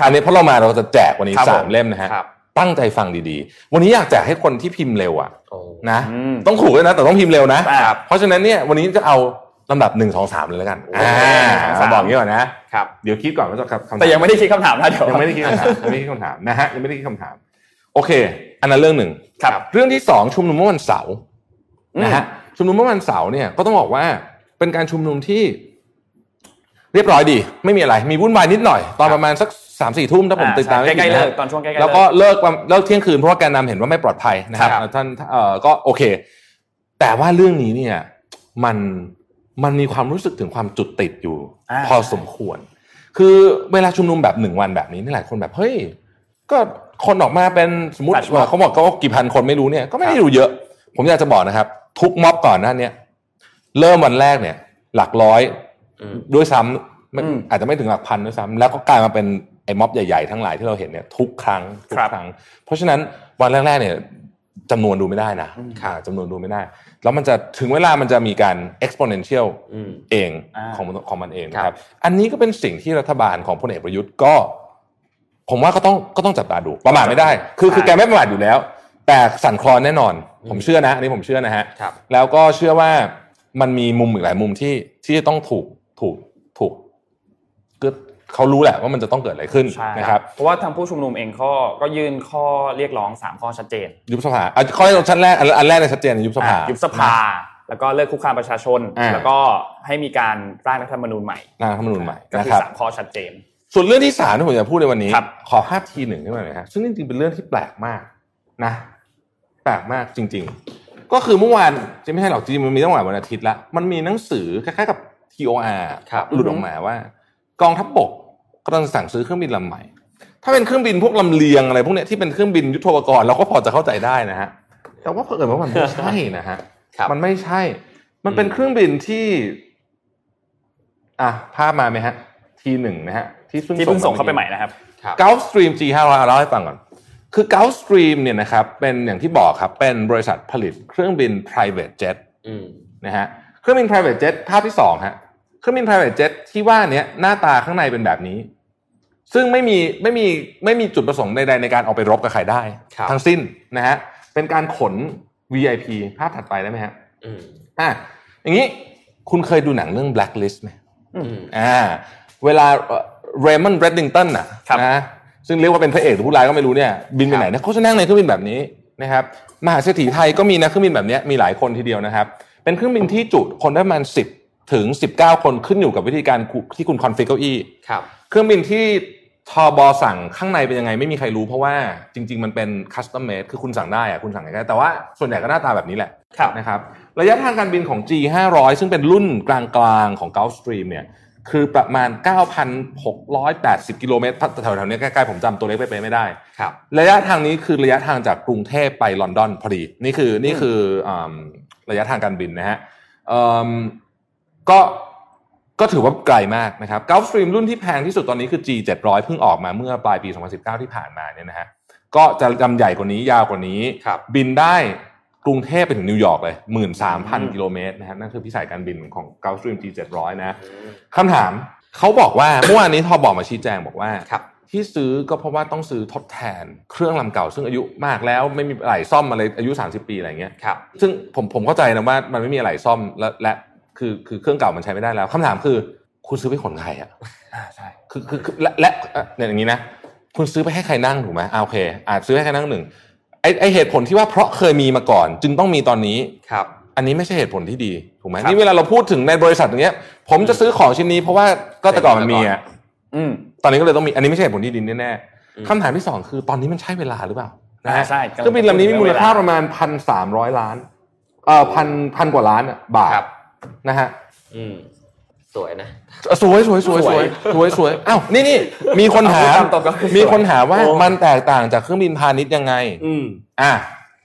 อันนี้เพราะเรามาเราจะแจกวันนี้ครับสามผมเล่มนะฮะครับตั้งใจฟังดีๆ วันนี้อยากแจกให้คนที่พิมพ์เร็วอะโอ้นะอืมต้องถูกด้วยนะ แต่ต้องพิมพ์เร็วนะครับเพราะฉะนั้นเนี่ยวันนี้จะเอา ลำดับหนึ่งสองสามเลยแล้วกันโอเคอ่าหนึ่งสองเราสามบอกอย่างนี้ก่อนนะครับเดี๋ยวคิดก่อนว่าจะคำถามแต่ยังไม่ได้คิดคำถามนะเดี๋ยวยังไม่ได้คิดคำถามยังไม่ได้คิดคำถามนะฮะยังไม่ได้คิดคำถาม โอเค อันนั้นเรื่องหนึ่งครับเรื่องที่สองชุมนุมเมื่อวันเสาร์นะฮะชุมนุมเมื่อวันเสาร์เนี่ยก็ต้องบอกว่าเป็นการชุมนุมที่ เรียบร้อยดี ไม่มีอะไร มีวุ่นวายนิดหน่อย ตอนประมาณสักสามสี่ทุ่มถ้าผมอ่าติดตามใช่ไม่ผิดใกล้ๆเลินะกตอนช่วงใกล้ๆแล้วก็เลิกเลิกวันเลิกเที่ยงคืนเพราะว่าแกนนำเห็นว่าไม่ปลอดภัยนะครับครับท่านเอ่อก็โอเค แต่ว่าเรื่องนี้เนี่ย มัน มันมีความรู้สึกถึงความจุดติดอยู่อ่าพอสมควร คือเวลาชุมนุมแบบหนึ่งวันแบบนี้นี่หลายคนแบบเฮ้ยก็คนออกมาเป็นสมมติ Flash mob เขาบอกก็กี่พันคนไม่รู้เนี่ยก็ไม่ได้ดูเยอะ ผมอยากจะบอกนะครับ ทุกม็อบก่อนหน้าเนี้ยเริ่มวันแรกเนี่ย หลักร้อยอืมด้วยซ้ำไม่อืมอาจจะไม่ถึงหลักพันด้วยซ้ำแล้วก็กลายมาเป็นไอ้ม็อบใหญ่ๆทั้งหลายที่เราเห็นเนี่ยทุกครั้งทุคกรับครั้ง เพราะฉะนั้นวันแรกๆเนี่ยจำนวนดูไม่ได้นะอ่าจำนวนดูไม่ได้ แล้วมันจะถึงเวลามันจะมีการ exponential อืมเองอ่าของมันของมันเองครับนะครับ อันนี้ก็เป็นสิ่งที่รัฐบาลของพลเอกประยุทธ์ก็ ผมว่าก็ต้องก็ต้องจับตาดูประมาทไม่ได้ คือคือแกไม่ประมาทอยู่แล้ว แต่สั่นคลอนแน่นอน ผมเชื่อนะอันนี้ผมเชื่อนะฮะครับแล้วก็เชื่อว่ามันมีมุมอีกหลายมุมที่ที่ต้องถูกถูกถูกก็ เขารู้แหละว่ามันจะต้องเกิดอะไรขึ้นใช่นะครับเพราะว่าทางผู้ชุมนุมเองก็ก็ยื่นข้อเรียกร้องสามข้อชัดเจน ยุบสภาอะข้อชั้นแรกอันอันแรกในยชัดเจนยุบสภาอะยุบสภา แล้วก็เลิกคุกคามประชาชนอ่าแล้วก็ให้มีการร่างรัฐธรรมนูญใหม่ร่างรัฐธรรมนูญใหม่ก็นะคือครับสามข้อชัดเจน ส่วนเรื่องที่สามที่ผมจะพูดในวันนี้ครับขอภาพทีหนึ่งขึ้นมาหน่อยครับซึ่งจริงๆเป็นเรื่องที่แปลกมากนะแปลกมากจริง ๆ ก็คือเมื่อวานจะไม่ใช่หรอกจริงๆมันมีตั้งแต่วันอาทิตย์ละมันมีหนังสือคล้ายๆกับ TOR ครับหลุดออกมาว่ากองทัพบก กำลังสั่งซื้อเครื่องบินลำใหม่ ถ้าเป็นเครื่องบินพวกลำเลียงอะไรพวกเนี้ยที่เป็นเครื่องบินยุทโธปกรณ์เราก็พอจะเข้าใจได้นะฮะแต่ว่าเผอิญว่ามันไม่ใช่นะฮะครับมันไม่ใช่ มันเป็นเครื่องบินที่ อะภาพมาไหมฮะ ทีหนึ่งนะฮะ ที่เพิ่งที่เพิ่งส่งเข้าไปมื่อใหกี้ม่นะครับครับ Gulfstream G500 เอาเล่าให้ฟังก่อนคือ Gulfstream เนี่ยนะครับ เป็นอย่างที่บอกครับ เป็นบริษัทผลิตเครื่องบิน private jet อืมนะฮะ เครื่องบิน private jet ภาพที่สองฮะ เครื่องบิน private jet ที่ว่าเนี้ยหน้าตาข้างในเป็นแบบนี้ ซึ่งไม่มีไม่มีไม่มีจุดประสงค์ใดๆในการเอาไปรบกับใครได้ครับทั้งสิ้นนะฮะเป็นการขน VIP ภาพถัดไปได้ไหมฮะอืมอะอย่างนี้คุณเคยดูหนังเรื่อง Blacklist ไหมอืมอ่าเวลาเรมอนเรดดิงตันอะครับนะซึ่งเรียกว่าเป็นพระเอกหรือผู้ร้ายก็ไม่รู้เนี่ยบินไปไหนเนี่ยเขาจะนั่งในเครื่องบินแบบนี้นะครับมหาเศรษฐีไทยก็มีนะเครื่องบินแบบเนี้ยมีหลายคนทีเดียวนะครับ เป็นเครื่องบินที่จุคนได้ประมาณสิบ ถึงสิบเก้าคนขึ้นอยู่กับวิธีการที่คุณ config เก้าอี้ครับเครื่องบินที่ทอบอสั่งข้างในเป็นยังไงไม่มีใครรู้เพราะว่าจริง ๆ มันเป็น custom made คือคุณสั่งได้อะคุณสั่งได้ แต่ว่าส่วนใหญ่ก็หน้าตาแบบนี้แหละครับนะครับระยะทางการบินของ G 500ซึ่งเป็นรุ่นกลางๆของ Gulfstream เนี่ยคือประมาณ 9,680 กิโลเมตรแถวๆนี้ใกล้ๆผมจำตัวเลขไปะๆไม่ได้ครับระยะทางนี้คือระยะทางจากกรุงเทพไปลอนดอนพอดี นี่คือนี่คืออืมระยะทางการบินนะฮะอืม ก็ก็ถือว่าไกลมากนะครับ Gulfstream รุ่นที่แพงที่สุดตอนนี้คือ G 700เพิ่งออกมาเมื่อปลายปี 2019 ที่ผ่านมาเนี่ยนะฮะก็จะลำใหญ่กว่านี้ยาวกว่านี้ครับบินได้กรุงเทพไปถึงนิวยอร์กเลยอืม13,000 กิโลเมตรนะฮะนั่นคือพิสัยการบินของ Gulfstream G 700นะคำถามเขาบอกว่าเมื่อวานนี้ทอบอกมาชี้แจงบอกว่าครับที่ซื้อก็เพราะว่าต้องซื้อทดแทนเครื่องลำเก่า ซึ่งอายุมากแล้วไม่มีอะไรซ่อมอะไรอายุ 30 ปีอะไรเงี้ยครับซึ่งผมผมเข้าใจนะว่ามันไม่มีอะไรซ่อมและและ คือคือเครื่องเก่ามันใช้ไม่ได้แล้วคำถามคือ คุณซื้อไปขนใครอะอ่าใช่คือคือคือและและเอ่อเนี่ยอย่างนี้นะ คุณซื้อไปให้ใครนั่งถูกไหมอ่าโอเคอาจซื้อให้ใครนั่งหนึ่งไอไอเหตุผลที่ว่าเพราะเคยมีมาก่อน จึงต้องมีตอนนี้ครับ อันนี้ไม่ใช่เหตุผลที่ดีถูกไหมครับนี่เวลาเราพูดถึงในบริษัทอย่างเงี้ย ผมจะซื้อของชิ้นนี้เพราะว่าก็แต่ก่อนมันมีอะอืมตอนนี้ก็เลยต้องมีอันนี้ไม่ใช่เหตุผลที่ดีแน่อืมๆคำถามที่สองคือตอนนี้มันใช่เวลาหรือเปล่านะฮะอ่าใช่เครื่องบินลำนี้มีมูลค่าประมาณพันสามร้อยล้านเอ่อพันพันกว่าล้านอะบาทครับ นะฮะอืมสวยนะสวยสวยสวยสวยสวยสวยอ้าวนี่นี่มีคนถามเอาพูดตามตรงก็สวยมีคนถามว่าโอ้มันแตกต่างจากเครื่องบินพาณิชย์ยังไง อืมอะ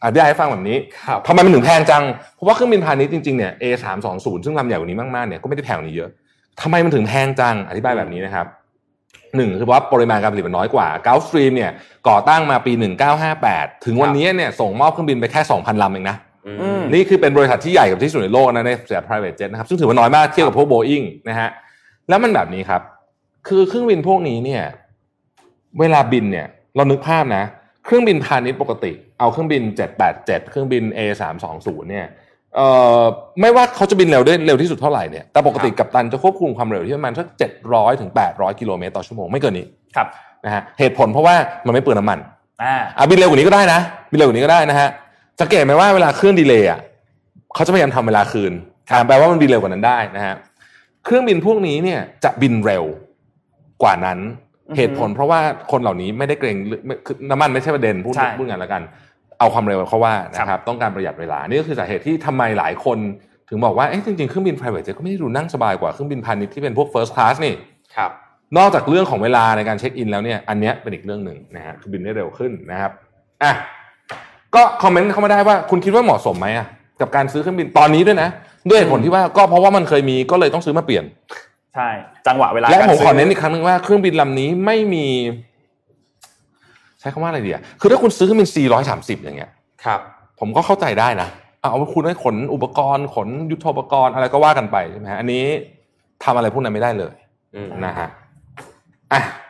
อธิบายให้ฟังแบบนี้ครับทำไมมันถึงแพงจัง เพราะว่าเครื่องบินพาณิชย์จริงๆเนี่ย A 3 2 0ซึ่งลำใหญ่กว่านี้มากๆเนี่ยก็ไม่ได้แพงกว่านี้เยอะทำไมมันถึงแพงจัง อธิบายแบบนี้นะครับหนึ่งคือว่าปริมาณการผลิตมันน้อยกว่า Gulfstream เนี่ยก่อตั้งมาปี 1958 ถึงวันนี้เนี่ยส่งมอบเครื่องบินไปแค่ 2,000 ลำเองนะอือืมม นี่คือเป็นบริษัทที่ใหญ่กับที่สุดในโลกนะในสาย private jet นะครับซึ่งถือว่าน้อยมากเทียบกับพวก Boeing นะฮะแล้วมันแบบนี้ครับ คือเครื่องบินพวกนี้เนี่ย เวลาบินเนี่ย เรานึกภาพนะ เครื่องบินพาณิชย์ปกติ เอาเครื่องบิน 787 เครื่องบิน A320 เนี่ยเอ่อไม่ว่าเขาจะบินเร็วได้เร็วที่สุดเท่าไหร่เนี่ยแต่ปกติกัปตันจะควบคุมความเร็วที่ประมาณสัก700ถึง800กิโลเมตรต่อชั่วโมงไม่เกินนี้ครับนะฮะเหตุผลเพราะว่ามันไม่เปลืองน้ำมันอ่าอะบินเร็วกว่านี้ก็ได้นะบินเร็วกว่านี้ก็ได้นะฮะ สังเกตไหมว่าเวลาเครื่องดีเลย์อะเขาจะพยายามทำเวลาคืนแปลว่ามันบินเร็วกว่านั้นได้นะฮะเครื่องบินพวกนี้เนี่ยจะบินเร็วกว่านั้น เหตุผลเพราะว่าคนเหล่านี้ไม่ได้เกรงคือน้ำมันไม่ใช่ประเด็นพูดใช่พูดงานแล้วกัน เอาความเร็วเขาว่านะครับ ต้องการประหยัดเวลานี่ก็คือสาเหตุที่ทำไมหลายคนถึงบอกว่าเอ๊ะจริงๆเครื่องบิน private jet ก็ไม่ได้ดูนั่งสบายกว่าเครื่องบินพาณิชย์ที่เป็นพวก first class นี่ครับนอกจากเรื่องของเวลาในการเช็คอินแล้วเนี่ยอันเนี้ยเป็นอีกเรื่องหนึ่งนะฮะคือบินได้เร็วขึ้นนะครับอะ ก็คอมเมนต์เข้ามาได้ว่าคุณคิดว่าเหมาะสมไหมอะกับการซื้อเครื่องบินตอนนี้ด้วยนะ ด้วยเหตุผลที่ว่าก็เพราะว่ามันเคยมีก็เลยต้องซื้อมาเปลี่ยน ใช่ จังหวะเวลาและการผมขอซื้เน้นอีกครั้งหนึ่งว่าเครื่องบินลำนี้ไม่มี ใช้คำว่าอะไรดีอะคือถ้าคุณซื้อเครื่องบิน 430 อย่างเงี้ยครับ ผมก็เข้าใจได้นะเอาเอาคุณให้ขนอุปกรณ์ขนยุทโธปกรณ์อะไรก็ว่ากันไปใช่ไหมฮะอันนี้ทำอะไรพวกนั้นไม่ได้เลยอืมนะฮะอะอืม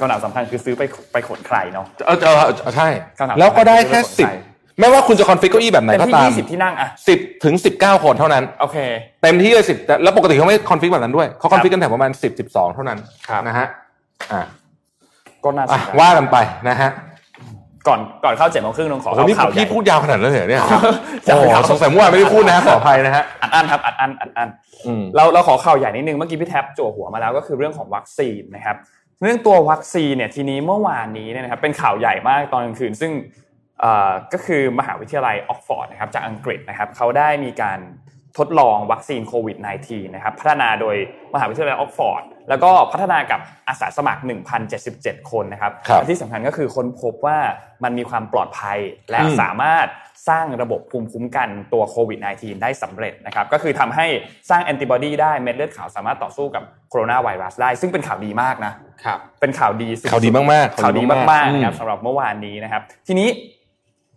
คำถามสำคัญคือซื้อไปไปขนใครเนาะเออเออเออใช่คำถามแล้วก็ได้แค่คือสิบเรื่องของใครไม่ว่าคุณจะคอนฟิกเก้าอี้แบบไหนเต็มก็ที่ตามยี่สิบที่นั่งอะสิบถึงสิบเก้าคนเท่านั้นโอเคเต็มที่เลยสิบแล้วปกติเขาไม่คอนฟิกแบบนั้นด้วยเขาคอนฟิกกันแถวประมาณสิบสิบสองเท่านั้นครับนะฮะอะก็น่าสอะนใจว่ากันไปนะฮะก่อนก่อนเข้าเจ็ดโมงครึ่งต้องขอโอ้โหเข้านี่ข่าวใหญ่พี่พูดยาวขนาดนั้นเลยเหรอเนี่ยใช่โอ้โหครับสงสัยเมื่อวานไม่ได้พูดนะฮะขออภัยนะฮะอัดอั้นครับอัดอั้นอัดอั้นอืมเราเราขอข่าวใหญ่นิดนึงเมื่อกี้พี่แท็บจั่วหัวมาแล้วก็คือเรื่องของวัคซีนนะครับ เรื่องตัววัคซีนเนี่ยทีนี้เมื่อวานนี้เนี่ยนะครับเป็นข่าวใหญ่มากตอนกลางคืน ซึ่งก็คือมหาวิทยาลัยออกฟอร์ดนะครับจากอังกฤษนะครับเขาได้มีการทดลองวัคซีนโควิด -19 นะครับพัฒนาโดยมหาวิทยาลัยออกฟอร์ด แล้วก็พัฒนากับอาสาสมัคร 1,077 คนนะครับครับและที่สำคัญก็คือค้นพบว่ามันมีความปลอดภัยและอืมสามารถสร้างระบบภูมิคุ้มกันตัวโควิด -19 ได้สำเร็จนะครับก็คือทำให้สร้างแอนติบอดีได้เม็ดเลือดขาวสามารถต่อสู้กับโคโรนาไวรัสได้ ซึ่งเป็นข่าวดีมากนะครับเป็นข่าวดีสุดๆข่าวดีมากๆข่าวดีมากๆอืมนะครับสำหรับเมื่อวานนี้นะครับ ทีนี้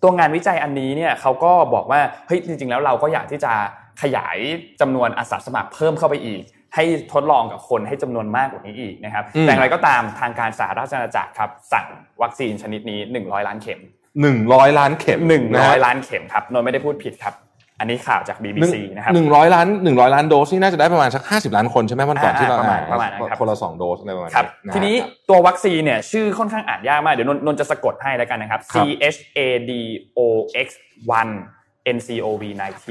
ตัวงานวิจัยอันนี้เนี่ยเขาก็บอกว่าเฮ้ยจริง ๆ แล้วเราก็อยากที่จะขยายจำนวนอาสาสมัครเพิ่มเข้าไปอีก ให้ทดลองกับคนให้จำนวนมากกว่านี้อีกนะครับอืมแต่อย่างไรก็ตามทางการสหราชอาณาจักรครับสั่งวัคซีนชนิดนี้ 100 ล้านเข็มหนึ่งร้อยล้านเข็มะฮะ100 ล้านเข็มครับนนท์ไม่ได้พูดผิดครับ อันนี้ข่าวจาก BBC นะครับหนึ่งร้อยล้านหนึ่งร้อยล้านโดสนี่น่าจะได้ประมาณสักห้าสิบล้านคนใช่ไหมวันก่อนอ่าที่เราประมาณอ่ประมาณนั้นครับคนละสองโดสอะไรประมาณครับะฮะทีนี้ตัววัคซีนเนี่ยชื่อค่อนข้างอ่านยากมากเดี๋ยวนนนนจะสะกดให้แล้วกันนะครับ C ครับ H A D O X 1 N C O V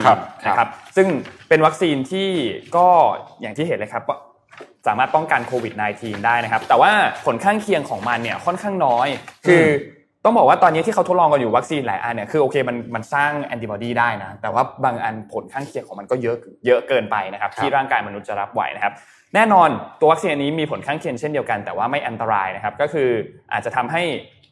ครับ19 นะครับซึ่งเป็นวัคซีนที่ก็อย่างที่เห็นเลยครับว่าสามารถป้องกันโควิด -19 ได้นะครับ แต่ว่าผลข้างเคียงของมันเนี่ยค่อนข้างน้อย คืออต้องบอกว่าตอนนี้ที่เขาทดลองกันอยู่วัคซีนหลายอันเนี่ยคือโอเคมันมันสร้างแอนติบอดีได้นะแต่ว่าบางอันผลข้างเคียงของมันก็เยอะเยอะเกินไปนะครับ ที่ร่างกายมนุษย์จะรับไหวนะครับ แน่นอนตัววัคซีนอันนี้มีผลข้างเคียงเช่นเดียวกัน แต่ว่าไม่อันตรายนะครับ ก็คืออาจจะทำให้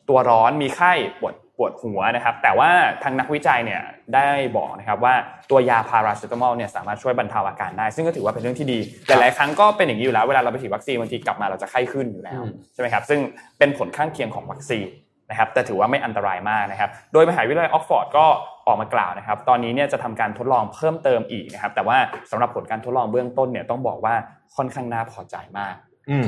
ตัวร้อนมีไข้ปวด ปวดหัวนะครับ แต่ว่าทางนักวิจัยเนี่ยได้บอกนะครับว่าตัวยาพาราเซตามอลเนี่ยสามารถช่วยบรรเทาอาการได้ ซึ่งก็ถือว่าเป็นเรื่องที่ดีหลายๆครั้งก็เป็นอย่างนี้อยู่แล้วเวลาเราไปฉีดวัคซีนบางทีกลับมาเราจะไข้ขึ้นอยู่แล้วใช่ไหมครับซึ่งเป็นผลข้างเคียงของวัคซีนนะครับแต่ถือว่าไม่อันตรายมากนะครับ โดยมหาวิทยาลัยออกซ์ฟอร์ดก็ออกมากล่าวนะครับ ตอนนี้เนี่ยจะทำการทดลองเพิ่มเติมอีกนะครับ แต่ว่าสำหรับผลการทดลองเบื้องต้นเนี่ยต้องบอกว่าค่อนข้างน่าพอใจมาก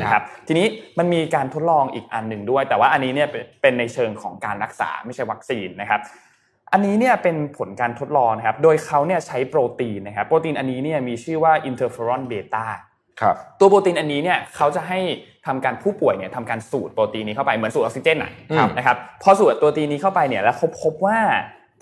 นะครับทีนี้มันมีการทดลองอีกอันหนึ่งด้วย แต่ว่าอันนี้เนี่ยเป็นเป็นในเชิงของการรักษาไม่ใช่วัคซีนนะครับอันนี้เนี่ยเป็นผลการทดลองนะครับ โดยเขาเนี่ยใช้โปรตีนนะครับ โปรตีนอันนี้เนี่ยมีชื่อว่า interferon beta ครับตัวโปรตีนอันนี้เนี่ยเขาจะให้ทำการผู้ป่วยเนี่ยทำการสูดโปรตีนนี้เข้าไปเหมือนสูดออกซิเจนอะครับนะครับพอสูดโปรตีนนี้เข้าไปเนี่ยแล้วเขาพบว่า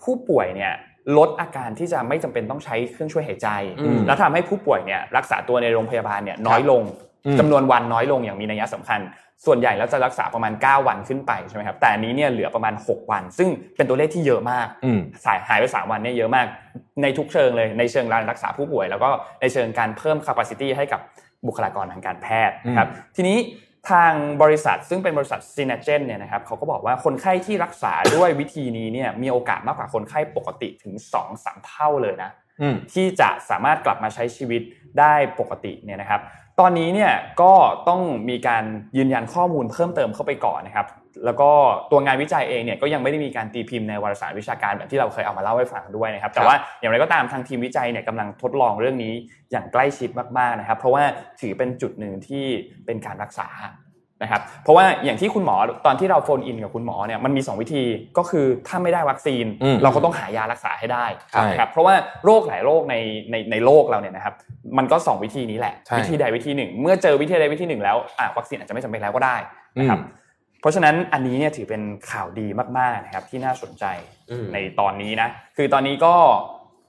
ผู้ป่วยเนี่ยลดอาการที่จะไม่จำเป็นต้องใช้เครื่องช่วยหายใจอืมแล้วทำให้ผู้ป่วยเนี่ยรักษาตัวในโรงพยาบาลเนี่ยน้อยลงอืม จำนวนวันน้อยลงอย่างมีนัยสำคัญ ส่วนใหญ่แล้วจะรักษาประมาณ 9 วันขึ้นไปใช่ไหมครับแต่อันนี้เนี่ยเหลือประมาณ 6 วัน ซึ่งเป็นตัวเลขที่เยอะมากอืมสายหายไป 3 วันเนี่ยเยอะมาก ในทุกเชิงเลยในเชิงการรักษาผู้ป่วย แล้วก็ในเชิงการเพิ่ม capacity ให้กับบุคลากรทางการแพทย์นะครับทีนี้ทางบริษัทซึ่งเป็นบริษัทซีนเจนเนี่ยนะครับเขาก็บอกว่าคนไข้ที่รักษาด้วยวิธีนี้เนี่ยมีโอกาสมากกว่าคนไข้ปกติถึง2-3เท่าเลยนะอืมที่จะสามารถกลับมาใช้ชีวิตได้ปกติเนี่ยนะครับ ตอนนี้เนี่ยก็ต้องมีการยืนยันข้อมูลเพิ่มเติมเข้าไปก่อนนะครับแล้วก็ตัวงานวิจัยเองเนี่ยก็ยังไม่ได้มีการตีพิมพ์ในวารสารวิชาการแบบที่เราเคยเอามาเล่าให้ฟังด้วยนะครับ แต่ว่าอย่างไรก็ตามทางทีมวิจัยเนี่ยกำลังทดลองเรื่องนี้อย่างใกล้ชิดมากๆนะครับ เพราะว่าถือเป็นจุดหนึ่งที่เป็นการรักษา นะครับเพราะว่าอย่างที่คุณหมอตอนที่เราโฟนอินกับคุณหมอเนี่ยมันมีสองวิธีก็คือถ้าไม่ได้วัคซีนอืมเราก็ต้องหายารักษาให้ได้ใช่นะครับเพราะว่าโรคหลายโรคในในในโลกเราเนี่ยนะครับมันก็สองวิธีนี้แหละใช่วิธีใดวิธีหนึ่ง เมื่อเจอวิธีใดวิธีหนึ่งแล้วอะวัคซีนอาจจะไม่จำเป็นแล้วก็ได้นะครับอืมเพราะฉะนั้นอันนี้เนี่ยถือเป็นข่าวดีมากๆนะครับที่น่าสนใจอืมในตอนนี้นะคือตอนนี้ก็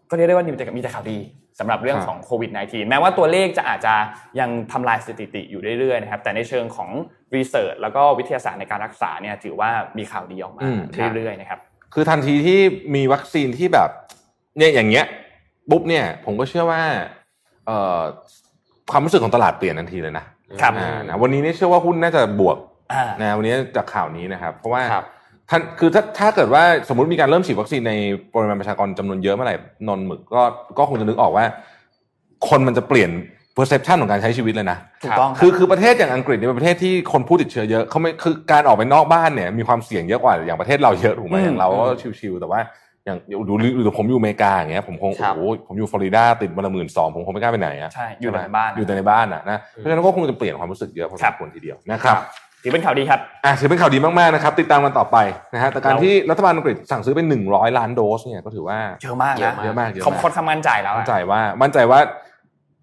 ก็เรียกได้ว่ามีแต่มีแต่ข่าวดี สำหรับเรื่องครับของโควิด -19 แม้ว่าตัวเลขจะอาจจะยังทำลายสถิติอยู่เรื่อยๆนะครับแต่ในเชิงของรีเสิร์ชแล้วก็วิทยาศาสตร์ในการรักษาเนี่ยถือว่ามีข่าวดีออกมาอืมครับเรื่อยๆนะครับคือทันทีที่มีวัคซีนที่แบบเนี่ยอย่างเงี้ยปุ๊บเนี่ยผมก็เชื่อว่าเอ่อความรู้สึกของตลาดเปลี่ยนทันทีเลยนะครับอ่านะวันนี้เนี่ยเชื่อว่าหุ้นน่าจะบวกอ่านะวันนี้จากข่าวนี้นะครับ เพราะว่าครับ ท่านคือถ้าถ้าเกิดว่าสมมติมีการเริ่มฉีดวัคซีนในปริมาณประชากรจำนวนเยอะเมื่อไหร่นนหมึกก็ก็คงจะนึกออกว่า คนมันจะเปลี่ยน perception ของการใช้ชีวิตเลยนะถูกต้องคือคือประเทศอย่างอังกฤษเนี่ยเป็นประเทศที่คนผู้ติดเชื้อเยอะเขาไม่คือการออกไปนอกบ้านเนี่ยมีความเสี่ยงเยอะกว่าอย่างประเทศเราเยอะถูกไหมอืมอย่างเราก็ชิวๆแต่ว่าอย่างดูหรือผมอยู่อเมริกาอย่างเงี้ยผมคงครับโอ้โหผมอยู่ฟลอริดาติดวันละหมื่นสองผมคงไม่กล้าไปไหนอะใช่อยู่แต่ช่ไหมในบ้านอยู่แต่ในบ้านอะนะเพราะฉะนั้นก็คงจะเปลี่ยนความรู้สึกเยอะพอสครัมบควรทีเดียวนะครับ ถือเป็นข่าวดีครับอะถือเป็นข่าวดีมากๆนะครับ ติดตามกันต่อไปนะฮะแต่การเราที่รัฐบาลอังกฤษสั่งซื้อเป็นหนึ่งร้อยล้านโดสเนี่ยก็ถือว่าเยอะมากเยนะอะเยอะมากเยอะเขามากค่อนข้างมั่นใจแล้วมั่อะนใจว่ามั่นใจว่า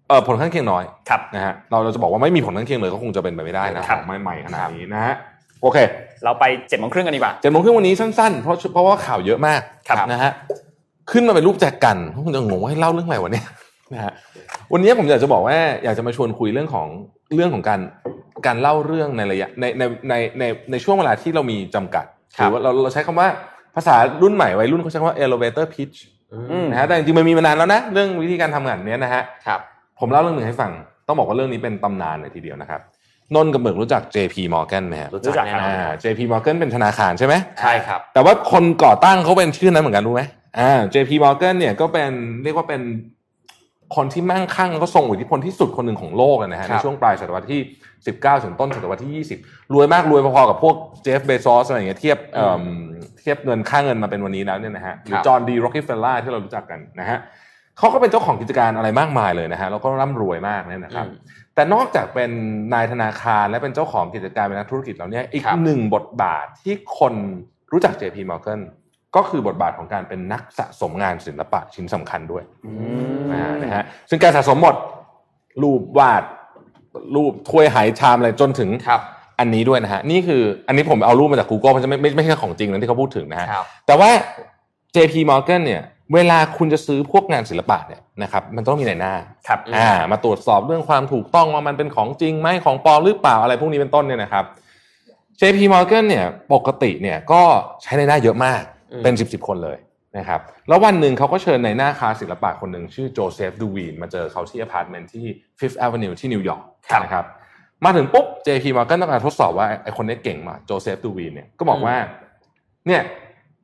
เออผลข้างเคียงน้อยครับนะฮะเราเราจะบอกว่าไม่มีผลข้างเคียงเลยก็คงจะเป็นไปไม่ได้นะครับของใหม่ๆขนาดนี้นะฮะโอเค เราไปเจ็ดโมงครึ่งกันดีกว่าเจ็ดโมงครึ่งวันนี้สั้นๆ เพราะเพราะว่าข่าวเยอะมากครับนะฮะขึ้นมาเป็นรูปแจกันคุณจะงงว่าให้เล่าเรื่องอะไรวะเนี่ย นะฮะวันนี้ผมอยากจะบอกว่าอยากจะมาชวนคุยเรื่องของเรื่องของการการเล่าเรื่องในระยะในในในในในช่วงเวลาที่เรามีจำกัดหรือว่าเราเราใช้คำว่าภาษารุ่นใหม่วัยรุ่นเขาใช้คำว่า elevator pitch อืมนะฮะแต่จริงๆมันมีมานานแล้วนะเรื่องวิธีการทำงานเนี้ยนะฮะครับผมเล่าเรื่องหนึ่งให้ฟัง ต้องบอกว่าเรื่องนี้เป็นตำนานเลยทีเดียวนะครับนนท์กับเบิกรู้จัก JP Morgan ไหมครับรู้รู้จัจักกครับแน่นอนอ่า JP Morgan เป็นธนาคารใช่ไหมใช่ครับ แต่ว่าคนก่อตั้งเขาเป็นชื่อนั้นเหมือนกันรู้ไหมอ่า JP Morgan เนี่ยก็เป็นเรียกว่าเป็น คนที่มั่งคั่งแล้วก็ทรงอิทธิพลที่สุดคนหนึ่งของโลกเลยนะฮะคในรับช่วงปลายศตวรรษที่ 19 ถึงต้นศตวรรษที่ 20 รวยมากรวยพอๆกับพวกเจฟเบซอสอะไรอย่างเงี้ยเทียบเอิ่มเทียบเงินค่าเงินมาเป็นวันนี้แล้วเนี่ยนะฮะหรือจอห์นดีร็อก e เฟลล่าที่เรารู้จักกันนะฮะเขาก็เป็นเจ้าของกิจการอะไรมากมายเลยนะฮะแล้วก็ร่ำรวยมากเนี่ยนะครับอืมแต่นอกจากเป็นนายธนาคารและเป็นเจ้าของกิจการเป็นนักธุรกิจแล้วเนี่ยอีกครับหนึ่งบทบาทที่คนรู้จัก JP Morgan ก็คือบทบาทของการเป็นนักสะสมงานศิลปะชิ้นสำคัญด้วยอ่านะฮะซึ่งการสะสมหมดรูปวาดรูปถ้วยหายชามอะไรจนถึงครับ อันนี้ด้วยนะฮะนี่คืออันนี้ผมเอารูปมาจาก Google มันจะไม่ไม่ไม่ใช่ของจริงนะที่เขาพูดถึงนะฮะครับแต่ว่า JP Morgan เนี่ยเวลาคุณจะซื้อพวกงานศิลปะเนี่ยนะครับมันต้องมีนายหน้าครับอ่ามาตรวจสอบเรื่องความถูกต้องว่ามันเป็นของจริงไหมของปลอมหรือเปล่าอะไรพวกนี้เป็นต้นเนี่ยนะครับ JP Morgan เนี่ยปกติเนี่ยก็ใช้นายหน้าเยอะมากอืม เป็น10บสคนเลยนะครับแล้ววันหนึ่งเขาก็เชิญนายหน้าค้าศิลปะคนหนึ่งชื่อโจเซฟดูวีนมาเจอเขาที่อพาร์ตเมนต์ที่ Fifth Avenue ที่นิวยอร์กครับนะครับมาถึงปุ๊บ JP Morgan ต้องการทดสอบว่าไอ้คนนี้เก่งมากโจเซฟดูวีนเนี่ยก็บอกว่าเนี่ย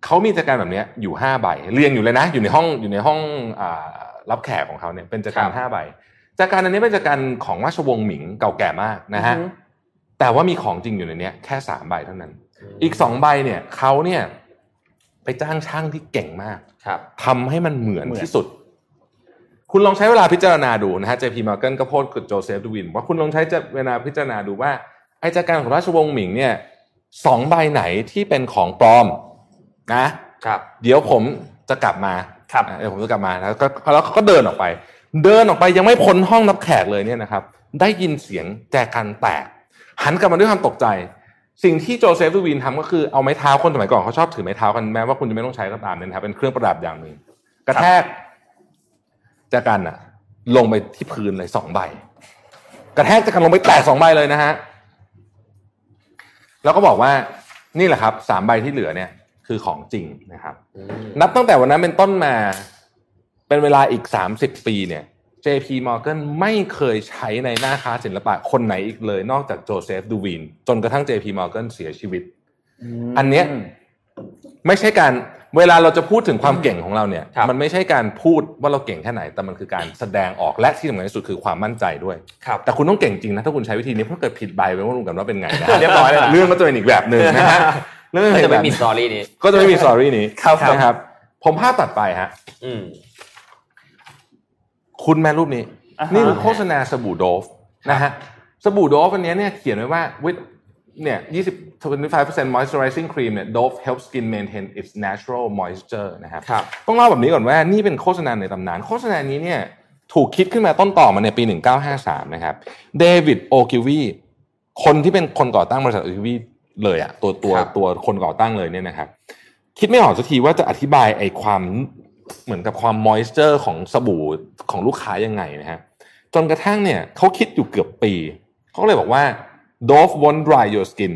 เขามีจัดการแบบเนี้ยอยู่ห้าใบเรียงอยู่เลยนะ อยู่ในห้องอยู่ในห้องอ่ารับแขกของเขาเนี่ยเป็นจัดการครับห้าใบจัดการอันนี้เป็นจัดการของราชวงศ์หมิงเก่าแก่มากนะฮะอือฮึแต่ว่ามีของจริงอยู่ในเนี้ยแค่สามใบเท่านั้น อีกสองใบเนี่ยเขาเนี่ย ไปจ้างช่างที่เก่งมากครับทำให้มันเหมือนเหมือนที่สุด คุณลองใช้เวลาพิจารณาดูนะฮะ JP Morgan ก็โพสต์กับโจเซฟดูวิน ว่าคุณลองใช้เวลาพิจารณาดูว่าไอ้จากการของราชวงศ์หมิงเนี่ยสองใบไหนที่เป็นของปลอมนะครับ เดี๋ยวผมจะกลับมาครับอะเดี๋ยวผมจะกลับมาแล้วก็แล้วเขาก็เดินออกไป เดินออกไปยังไม่พ้นห้องรับแขกเลยเนี่ยนะครับ ได้ยินเสียงแจกันแตก หันกลับมาด้วยความตกใจ สิ่งที่โจเซฟดูวินทำก็คือเอาไม้เท้าคนสมัยก่อนเขาชอบถือไม้เท้ากันแม้ว่าคุณจะไม่ต้องใช้ก็ตามเนี่ยนะครับเป็นเครื่องประดับอย่างหนึ่งกระแทกแจกันอะลงไปที่พื้นเลยสองใบ กระแทกแจกันลงไปแตกสองใบเลยนะฮะแล้วก็บอกว่านี่แหละครับสามใบที่เหลือเนี่ย คือของจริงนะครับ นับตั้งแต่วันนั้นเป็นต้นมา เป็นเวลาอีก30ปีเนี่ย JP Morgan ไม่เคยใช้ในหน้าค้าศิลปะคนไหนอีกเลย นอกจากโจเซฟดูวีนจนกระทั่ง JP Morgan เสียชีวิต อันเนี้ยไม่ใช่การเวลาเราจะพูดถึงความเก่งของเราเนี่ยครับมันไม่ใช่การพูดว่าเราเก่งแค่ไหน แต่มันคือการแสดงออกและที่สำคัญที่สุดคือความมั่นใจด้วยครับแต่คุณต้องเก่งจริงนะถ้าคุณใช้วิธีนี้เพราะเกิดผิดใบไปว่ารู้กันว่าเป็นไงนะเรียบร้อยเลยนะเรื่องก็จะเป็นอีกแบบหนึ่งนะฮะเรื่องก็เป็นจะแบไม่บมีสตอรี่นี้ก็จะไม่มีสตอรี่นี้ครับครับนะครับผมภาพตัดไปฮะอืม คุณแม่รูปนี้อ่าฮะนี่คือโฆษณาสบู่โดฟนะฮะสบู่โดฟอันเนี้ยเนี่ยเขียนไว้ว่า with เนี่ย20 25% moisturizing cream เนี่ย Dove helps skin maintain its natural moisture นะครับครับต้องเล่าแบบนี้ก่อนว่านี่เป็นโฆษณาในตำนาน โฆษณานี้เนี่ยถูกคิดขึ้นมาต้นตอมาในปี 1953 นะครับเดวิดโอกิลวีคนที่เป็นคนก่อตั้งบริษัทโอกิลวีเลยอะตัวตัวครับตัวคนก่อตั้งเลยเนี่ยนะครับ คิดไม่ออกสักทีว่าจะอธิบายไอ้ความ เหมือนกับความ moisture ของสบู่ของลูกค้ายังไงนะฮะจนกระทั่งเนี่ยเขาคิดอยู่เกือบปี เขาก็เลยบอกว่า Dove won't dry your skin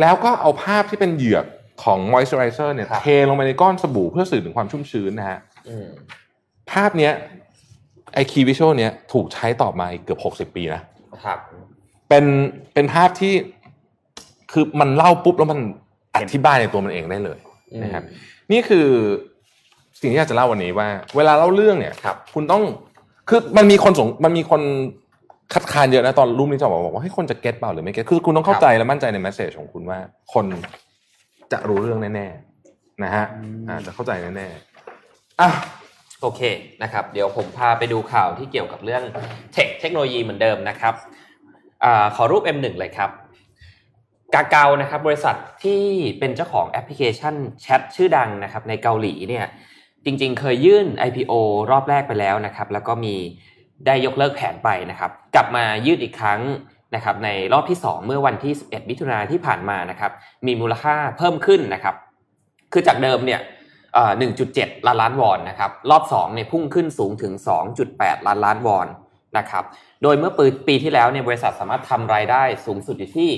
แล้วก็เอาภาพที่เป็นเหยือกของ moisturizer เนี่ยครับเทลงไปในก้อนสบู่เพื่อสื่อถึงความชุ่มชื้นนะฮะอืมภาพเนี้ยไอคีวิชวลเนี้ยถูกใช้ต่อมาอีกเกือบหกสิบปีนะครับ เป็นเป็นภาพที่คือมันเล่าปุ๊บแล้วมันอธิบายในตัวมันเองได้เลยนะครับ นี่คือ สิ่งที่อยากจะเล่าวันนี้ว่า เวลาเล่าเรื่องเนี่ยครับคุณต้องคือมันมีคนสงมันมีคนคัดค้านเยอะนะตอนรูปนี้จะบอกว่าให้ยคนจะเก็ตเปล่าหรือไม่เก็ตคือคุณต้องเข้าใจและมั่นใจในแมสเซจของคุณว่า คนจะรู้เรื่องแน่ๆนะฮะอ่าจะเข้าใจแน่ๆอะโอเคนะครับ เดี๋ยวผมพาไปดูข่าวที่เกี่ยวกับเรื่องเทคเทคโนโลยีเหมือนเดิมนะครับอาขอรูป M1 เลยครับกาเกานะครับบริษัทที่เป็นเจ้าของแอปพลิเคชันแชทชื่อดังนะครับในเกาหลีเนี่ย จริงๆ เคยยื่น IPO รอบแรกไปแล้วนะครับ แล้วก็มีได้ยกเลิกแผนไปนะครับ กลับมายื่นอีกครั้งนะครับ ในรอบที่ 2 เมื่อวันที่ 11 มิถุนาที่ผ่านมานะครับ มีมูลค่าเพิ่มขึ้นนะครับ คือจากเดิมเนี่ย1.7 ล้านล้านวอนนะครับ รอบ2เนี่ยพุ่งขึ้นสูงถึง 2.8 ล้านล้านวอนนะครับ โดยเมื่อปีที่แล้วเนี่ยบริษัทสามารถทำรายได้สูงสุดอยู่ที่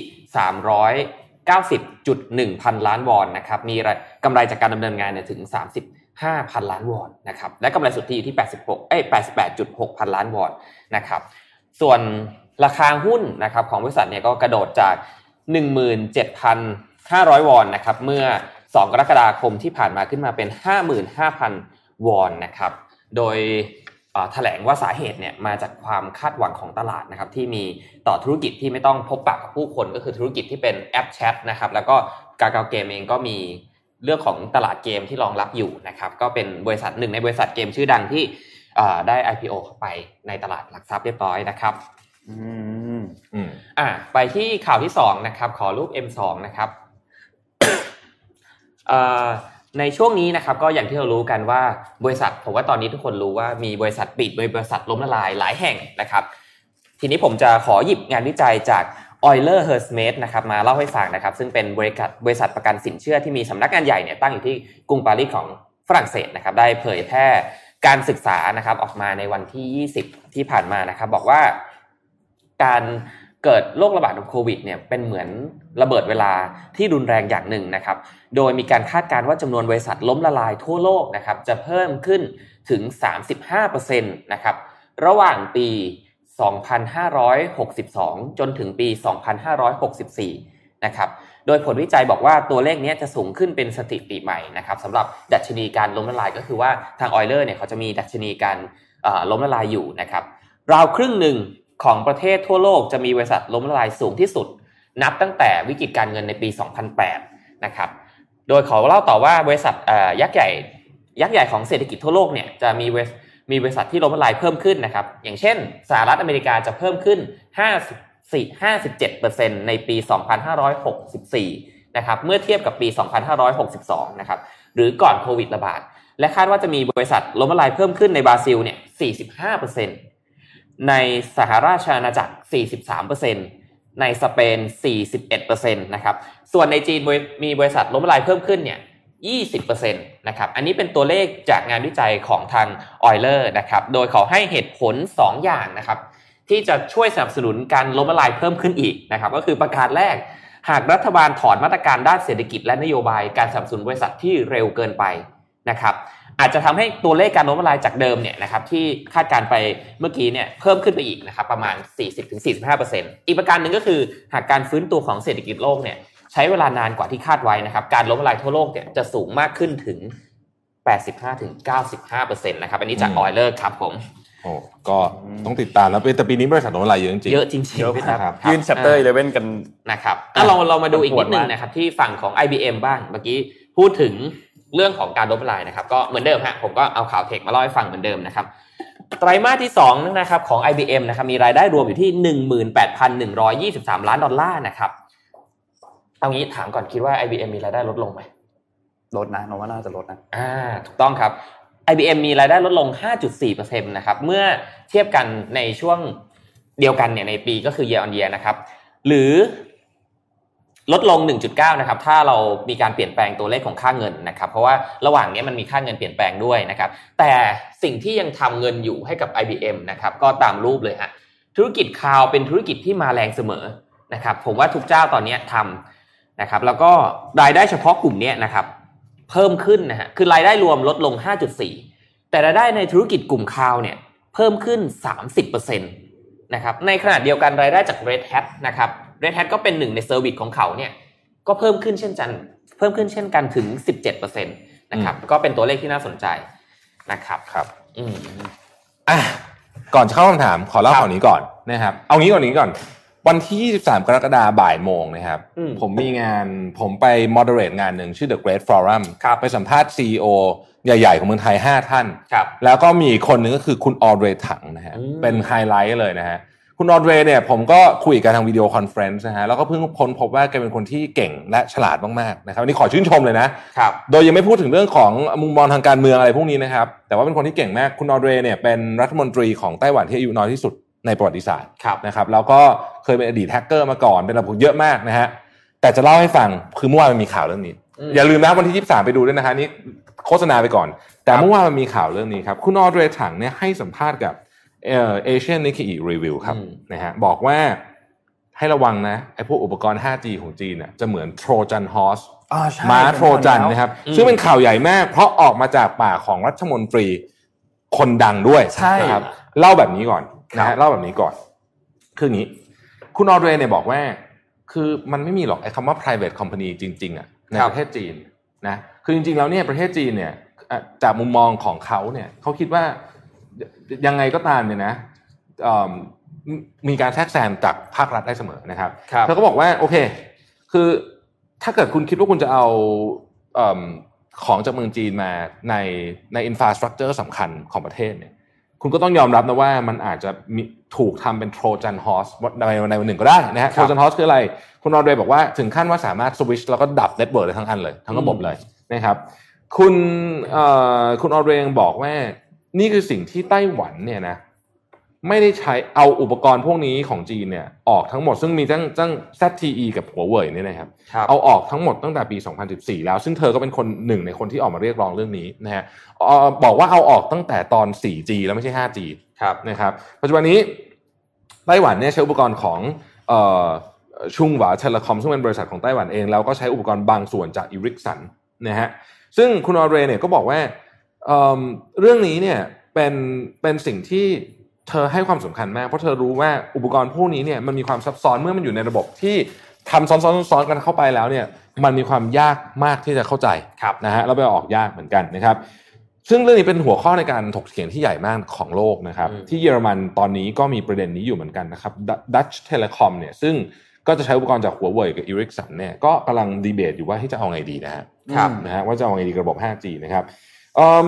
390.1 พันล้านวอนนะครับ มีกำไรจากการดำเนินงานเนี่ยถึง 30 5,000 ล้านวอนนะครับและกำไรสุทธิอยู่ที่ 86 เอ้ย 88.6 พันล้านวอนนะครับส่วนราคาหุ้นนะครับของบริษัทเนี่ยก็กระโดดจาก 17,500 วอนนะครับเมื่อ 2 กรกฎาคมที่ผ่านมาขึ้นมาเป็น 55,000 วอนนะครับโดยแถลงว่าสาเหตุเนี่ยมาจากความคาดหวังของตลาดนะครับที่มีต่อธุรกิจที่ไม่ต้องพบปะกับผู้คนก็คือธุรกิจที่เป็นแอปแชทนะครับแล้วก็กาเกาเกมเองก็มี เรื่องของตลาดเกมที่รองรับอยู่นะครับ ก็เป็นบริษัทหนึ่งในบริษัทเกมชื่อดังที่เอ่อได้ IPO เข้าไปในตลาดหลักทรัพย์เรียบร้อยนะครับอืมอืมอะไปที่ข่าวที่สองนะครับ ขอรูป M2 นะครับเอ่อในช่วงนี้นะครับก็อย่างที่เรารู้กันว่าบริษัทผมว่าตอนนี้ทุกคนรู้ว่ามีบริษัทปิดมีบริษัทล้มละลายหลายแห่งนะครับ ทีนี้ผมจะขอหยิบงานวิจัยจาก Euler h e r s m e t นะครับมาเล่าให้ฟังนะครับ ซึ่งเป็นบริษัทบริษัทประกันสินเชื่อที่มีสำนักงานใหญ่เนี่ยตั้งอยู่ที่กรุงปารีสของฝรั่งเศสนะครับ ได้เผยแพร่การศึกษานะครับออกมาในวันที่ 20 ที่ผ่านมานะครับ บอกว่าการเกิดโรคระบาดของโควิดเนี่ยเป็นเหมือนระเบิดเวลาที่รุนแรงอย่างหนึ่งนะครับ โดยมีการคาดการณ์ว่าจำนวนบริษัทล้มละลายทั่วโลกนะครับจะเพิ่มขึ้นถึง 35%นะครับระหว่างปี 2562 จนถึงปี 2564 นะครับ โดยผลวิจัยบอกว่าตัวเลขนี้จะสูงขึ้นเป็นสถิติใหม่นะครับสำหรับดัชนีการล้มละลายก็คือว่าทางออยเลอร์เนี่ยเขาจะมีดัชนีการล้มละลายอยู่นะครับ ราวครึ่งหนึ่งของประเทศทั่วโลกจะมีบริษัทล้มละลายสูงที่สุด นับตั้งแต่วิกฤตการเงินในปี 2008 นะครับ โดยขอเล่าต่อว่าบริษัทยักษ์ใหญ่ยักษ์ใหญ่ของเศรษฐกิจทั่วโลกเนี่ยจะมีบริ มีบริษัทที่ล้มละลายเพิ่มขึ้นนะครับ อย่างเช่นสหรัฐอเมริกาจะเพิ่มขึ้น 54 57%ในปี 2564 นะครับ เมื่อเทียบกับปี 2562 นะครับ หรือก่อนโควิดระบาด และคาดว่าจะมีบริษัทล้มละลายเพิ่มขึ้นในบราซิลเนี่ย 45%ในสหราชอาณาจักร 43%ในสเปน 41%นะครับ ส่วนในจีนมีบริษัทล้มละลายเพิ่มขึ้นเนี่ย 20% นะครับอันนี้เป็นตัวเลขจากงานวิจัยของทางออยเลอร์นะครับโดยเขาให้เหตุผล 2 อย่างนะครับที่จะช่วยสนับสนุนการล้มละลายเพิ่มขึ้นอีกนะครับก็คือประการแรก หากรัฐบาลถอนมาตรการด้านเศรษฐกิจและนโยบายการสนับสนุนบริษัทที่เร็วเกินไปนะครับอาจจะทำให้ตัวเลขการล้มละลายจากเดิมเนี่ยนะครับที่คาดการไปเมื่อกี้เนี่ยเพิ่มขึ้นไปอีกนะครับประมาณ 40-45%อีกประการหนึ่งก็คือหากการฟื้นตัวของเศรษฐกิจโลกเนี่ย ใช้เวลานานกว่าที่คาดไว้นะครับ การล้มละลายทั่วโลกเนี่ยจะสูงมากขึ้นถึง 85-95%นะครับ อันนี้จากอืมออยเลอร์ครับผมโอ้ก็ต้องติดตามแล้วแต่ปีนี้บริษัทล้มละลายเยอะจริงๆเยอะจริงเยอะๆพี่คครัรับบยื่น chapter 11กันนะครับอะเราเรามาดูอีกนิดนึงปวดมากนะครับ ที่ฝั่งของ IBM บ้างเมื่อกี้พูดถึงเรื่องของการล้มละลายนะครับก็เหมือนเดิมฮะผมก็เอาข่าวเทคมาเล่าให้ฟังเหมือนเดิมนะครับไตรมาสที่2นะครับของ IBM นะครับมีรายได้รวมอยู่ที่ 18,123 ล้านดอลลาร์นะครับ เอางี้ถามก่อนคิดว่า IBM มีรายได้ลดลงไหมลดนะโนว่าน่าจะลดนะอ่าถูกต้องครับ IBM มีรายได้ลดลง 5.4%นะครับเมื่อเทียบกันในช่วงเดียวกันเนี่ยในปีก็คือ year on year นะครับ หรือลดลง 1.9 นะครับ ถ้าเรามีการเปลี่ยนแปลงตัวเลขของค่าเงินนะครับ เพราะว่าระหว่างนี้มันมีค่าเงินเปลี่ยนแปลงด้วยนะครับ แต่สิ่งที่ยังทำเงินอยู่ให้กับ IBM นะครับ ก็ตามรูปเลยฮะ ธุรกิจคลาวเป็นธุรกิจที่มาแรงเสมอนะครับ ผมว่าทุกเจ้าตอนนี้ทำ นะครับแล้วก็รายได้เฉพาะกลุ่มนี้นะครับเพิ่มขึ้นนะฮะคือรายได้รวมลดลง 5.4 แต่รายได้ในธุรกิจกลุ่มคลาวเนี่ยเพิ่มขึ้น 30%นะครับในขณะเดียวกันรายได้จาก Red Hat นะครับ Red Hat ก็เป็นหนึ่งในเซอร์วิสของเขาเนี่ยก็เพิ่มขึ้นเช่นกันเพิ่มขึ้นเช่นกันถึง 17%นะครับก็เป็นตัวเลขที่น่าสนใจนะครับครับอืมอะก่อนจะเข้าคำถามขอเล่าข่าวนี้ก่อนนะครับ เอางี้ก่อนนี้ก่อน วันที่ 23 กรกฎาคมบ่ายโมงนะครับอืมผมมีงานผมไป moderate งานหนึ่งชื่อ The Great Forum ครับไปสัมภาษณ์ CEO ใหญ่ ๆ ของเมืองไทย 5 ท่านครับแล้วก็มีอีกคนหนึ่งก็คือคุณออเดรถังนะฮะอืมเป็นไฮไลท์เลยนะฮะคุณออเดรเนี่ยผมก็คุยกันทาง video conference นะฮะแล้วก็เพิ่งค้นพบว่าแกเป็นคนที่เก่งและฉลาดมากๆนะครับอันนี้ขอชื่นชมเลยนะครับโดยยังไม่พูดถึงเรื่องของมุมมองทางการเมืองอะไรพวกนี้นะครับแต่ว่าเป็นคนที่เก่งมากคุณออเดรเนี่ยเป็นรัฐมนตรีของไต้หวันที่อายุน้อยที่สุด ในประวัติศาสตร์ครับนะครับแล้วก็เคยเป็นอดีตแฮกเกอร์มาก่อนเป็นระบบเยอะมากนะฮะแต่จะเล่าให้ฟังคือเมื่อวานมันมีข่าวเรื่องนี้อืมอย่าลืมนะวันที่ 23 ไปดูด้วยนะฮะนี่โฆษณาไปก่อน แต่เมื่อวานมันมีข่าวเรื่องนี้ครับคุณออเดรถังเนี่ยให้สัมภาษณ์กับเอ่อเอเชียนนิเคอีรีวิวครับอืมนะฮะบอกว่าให้ระวังนะไอ้พวกอุปกรณ์ 5G ของจีนน่ะจะเหมือน Trojan Horse อ่าใช่ม้าโทรจันนะครับอืมซึ่งเป็นข่าวใหญ่มาก เพราะออกมาจากปากของรัฐมนตรีคนดังด้วยใช่นะครับเล่าแบบนี้ก่อน นะครัฮะบเล่าแบบนี้ก่อน คืออย่างนี้ คุณออเดรเนี่ยบอกว่า คือมันไม่มีหรอกไอ้คำว่า private company จริงๆอะในประเทศจีนนะคือจริงๆแล้วเนี่ยประเทศจีนเนี่ยอะจากมุมมองของเขาเนี่ยเขาคิดว่ายังไงก็ตามเนี่ยนะเอิ่มมีการแทรกแซงจากภาครัฐได้เสมอนะครับครับเธอก็บอกว่าโอเค คือถ้าเกิดคุณคิดว่าคุณจะเอาเอมของจากเมืองจีนมาในในอินฟราสตรักเจอร์สำคัญของประเทศเนี่ย คุณก็ต้องยอมรับนะว่ามันอาจจะมีถูกทำเป็น Trojan horse ในในวันหนึ่งก็ได้นะฮะคโทรับรจันฮอสคืออะไร คุณออเดรบอกว่าถึงขั้นว่าสามารถสวิชแล้วก็ดับ network ได้ทั้งอันเลย ทั้งระบบอืมเลยนะครับคุณเอ่อคุณออเดรยังบอกว่านี่คือสิ่งที่ไต้หวันเนี่ยนะ ไม่ได้ใช้เอาอุปกรณ์พวกนี้ของจีนเนี่ยออกทั้งหมดซึ่งมีตั้งตั้ง ZTE กับหัวเว่ยเนี่ยนะครับครับเอาออกทั้งหมดตั้งแต่ปี 2014 แล้วซึ่งเธอก็เป็นคนหนึ่งในคนที่ออกมาเรียกร้องเรื่องนี้นะฮะเอ่อบอกว่าเอาออกตั้งแต่ตอน 4G แล้วไม่ใช่ 5G ครับนะครับปัจจุบันนี้ไต้หวันเนี่ยใช้อุปกรณ์ของเอ่อชุงหวาเทเลคอมซึ่งเป็นบริษัทของไต้หวันเองแล้วก็ใช้อุปกรณ์บางส่วนจากอีริกสันนะฮะซึ่งคุณออเรเนี่ยก็บอกว่าเอิ่มเรื่องนี้เนี่ยเป็นเป็นสิ่งที่ เธอให้ความสำคัญมากเพราะเธอรู้ว่าอุปกรณ์พวกนี้เนี่ยมันมีความซับซ้อนเมื่อมันอยู่ในระบบที่ทำซ้อนๆซ้อนๆกันเข้าไปแล้วเนี่ยมันมีความยากมากที่จะเข้าใจครับนะฮะแล้วไปเอาออกยากเหมือนกันนะครับซึ่งเรื่องนี้เป็นหัวข้อในการถกเถียงที่ใหญ่มากของโลกนะครับอืมที่เยอรมันตอนนี้ก็มีประเด็นนี้อยู่เหมือนกันนะครับ Dutch Telecom เนี่ยซึ่งก็จะใช้อุปกรณ์จากหัวเว่ยกับ Ericsson เนี่ยก็กำลังดีเบตอยู่ว่าที่จะเอาไงดีนะฮะครับนะฮะว่าจะเอาไงดีกับระบบ 5G นะครับอืม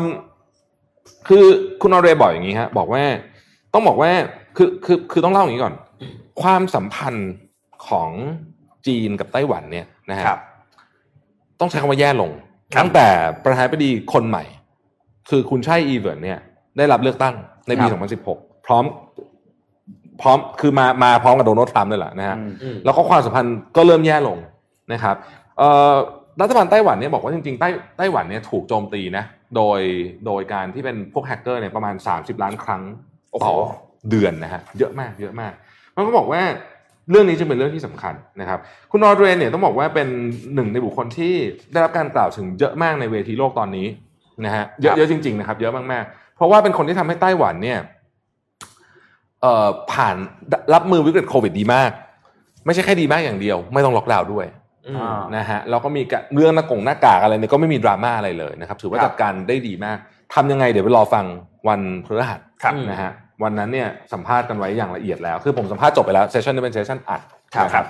คือคุณออเรย์บอกอย่างนี้ฮะบอกว่า ต้องบอกว่าคือคือคือต้องเล่าอย่างนี้ก่อน ความสัมพันธ์ของจีนกับไต้หวันเนี่ยนะฮะครับต้องใช้คำว่าแย่ลงครับตั้งแต่ประธานาธิบดีคนใหม่ คือคุณไช่อิงเหวินเนี่ย ได้รับเลือกตั้งในปี 2016 พร้อม พร้อมคือมามาพร้อมกับโดนัลด์ทรัมป์เลยแหละนะฮะอืมอืมแล้วก็ความสัมพันธ์ก็เริ่มแย่ลงนะครับเอ่อรัฐบาลไต้หวันเนี่ยบอกว่าจริงๆไต้ไต้หวันเนี่ยถูกโจมตีนะโดยโดยการที่เป็นพวกแฮกเกอร์เนี่ยประมาณ 30 ล้านครั้ง ต่อเดือนนะฮะเยอะมากเยอะมากมันก็บอกว่าเรื่องนี้จึงเป็นเรื่องที่สำคัญนะครับ คุณนอร์เดรนเนี่ยต้องบอกว่าเป็นหนึ่งในบุคคลที่ได้รับการกล่าวถึงเยอะมากในเวทีโลกตอนนี้นะฮะเยอะเยอะจริงๆนะครับเยอะมากๆ เพราะว่าเป็นคนที่ทำให้ไต้หวันเนี่ยเอ่อผ่านรับมือวิกฤตโควิดดีมาก ไม่ใช่แค่ดีมากอย่างเดียว ไม่ต้องล็อกดาวน์ด้วยอืมอ่านะฮะแล้วก็มีกะเรื่องหน้ากงหน้ากากอะไรเนี่ยก็ไม่มีดราม่าอะไรเลยนะครับ ถือว่าครับจัดการได้ดีมากทำยังไงเดี๋ยวไปรอฟังวันพฤหัสครับ นะฮะวันนั้นเนี่ยสัมภาษณ์กันไว้อย่างละเอียดแล้ว คือผมสัมภาษณ์จบไปแล้วเซสชันนี้เป็นเซสชันอัดครับนะครับ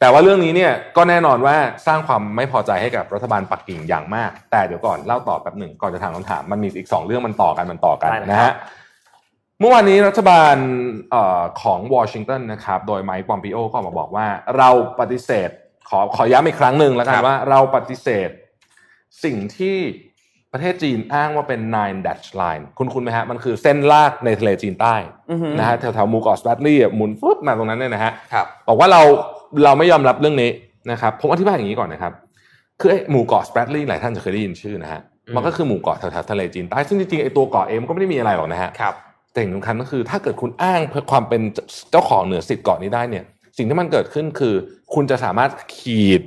แต่ว่าเรื่องนี้เนี่ยก็แน่นอนว่าสร้างความไม่พอใจให้กับรัฐบาลปักกิ่งอย่างมาก แต่เดี๋ยวก่อนเล่าต่อแป๊บหนึ่งก่อนจะถามคำถามมันมีอีกสองเรื่องมันต่อกันมันต่อกันได้เลยนะครัฮะบเมื่อวานนี้รัฐบาลเออของวอชิงตันนะครับโดยไมค์ปอมปิโอก็ออกมาบอกว่าเราปฏิเสธขอขอย้ำอีกครั้งหนึ่งแล้วกัคนรับว่าเราปฏิเสธสิ่งที่ ประเทศจีนอ้างว่าเป็น nine dash line คุณคุณไหมฮะ มันคือเส้นลากในทะเลจีนใต้อือหือนะฮะแถวแถวๆมูกอสแบตลี่หมุนฟึบมาตรงนั้นเนี่ยนะฮะครับบอกว่าเราเราไม่ยอมรับเรื่องนี้นะครับผมอธิบายอย่างนี้ก่อนนะครับ คือไอ้หมู่เกาะสเปรดลีย์หลายท่านจะเคยได้ยินชื่อนะฮะอืมมันก็คือหมู่เกาะแถวๆทะเลจีนใต้ซึ่งจริงๆไอ้ตัวเกาะเองมันก็ไม่ได้มีอะไรหรอกนะฮะครับแต่สิ่งสำคัญก็คือถ้าเกิดคุณอ้างเพื่อความเป็นเจ้าของเหนือสิทธิ์เกาะนี้ได้เนี่ย สิ่งที่มันเกิดขึ้นคือ คุณจะสามารถขีด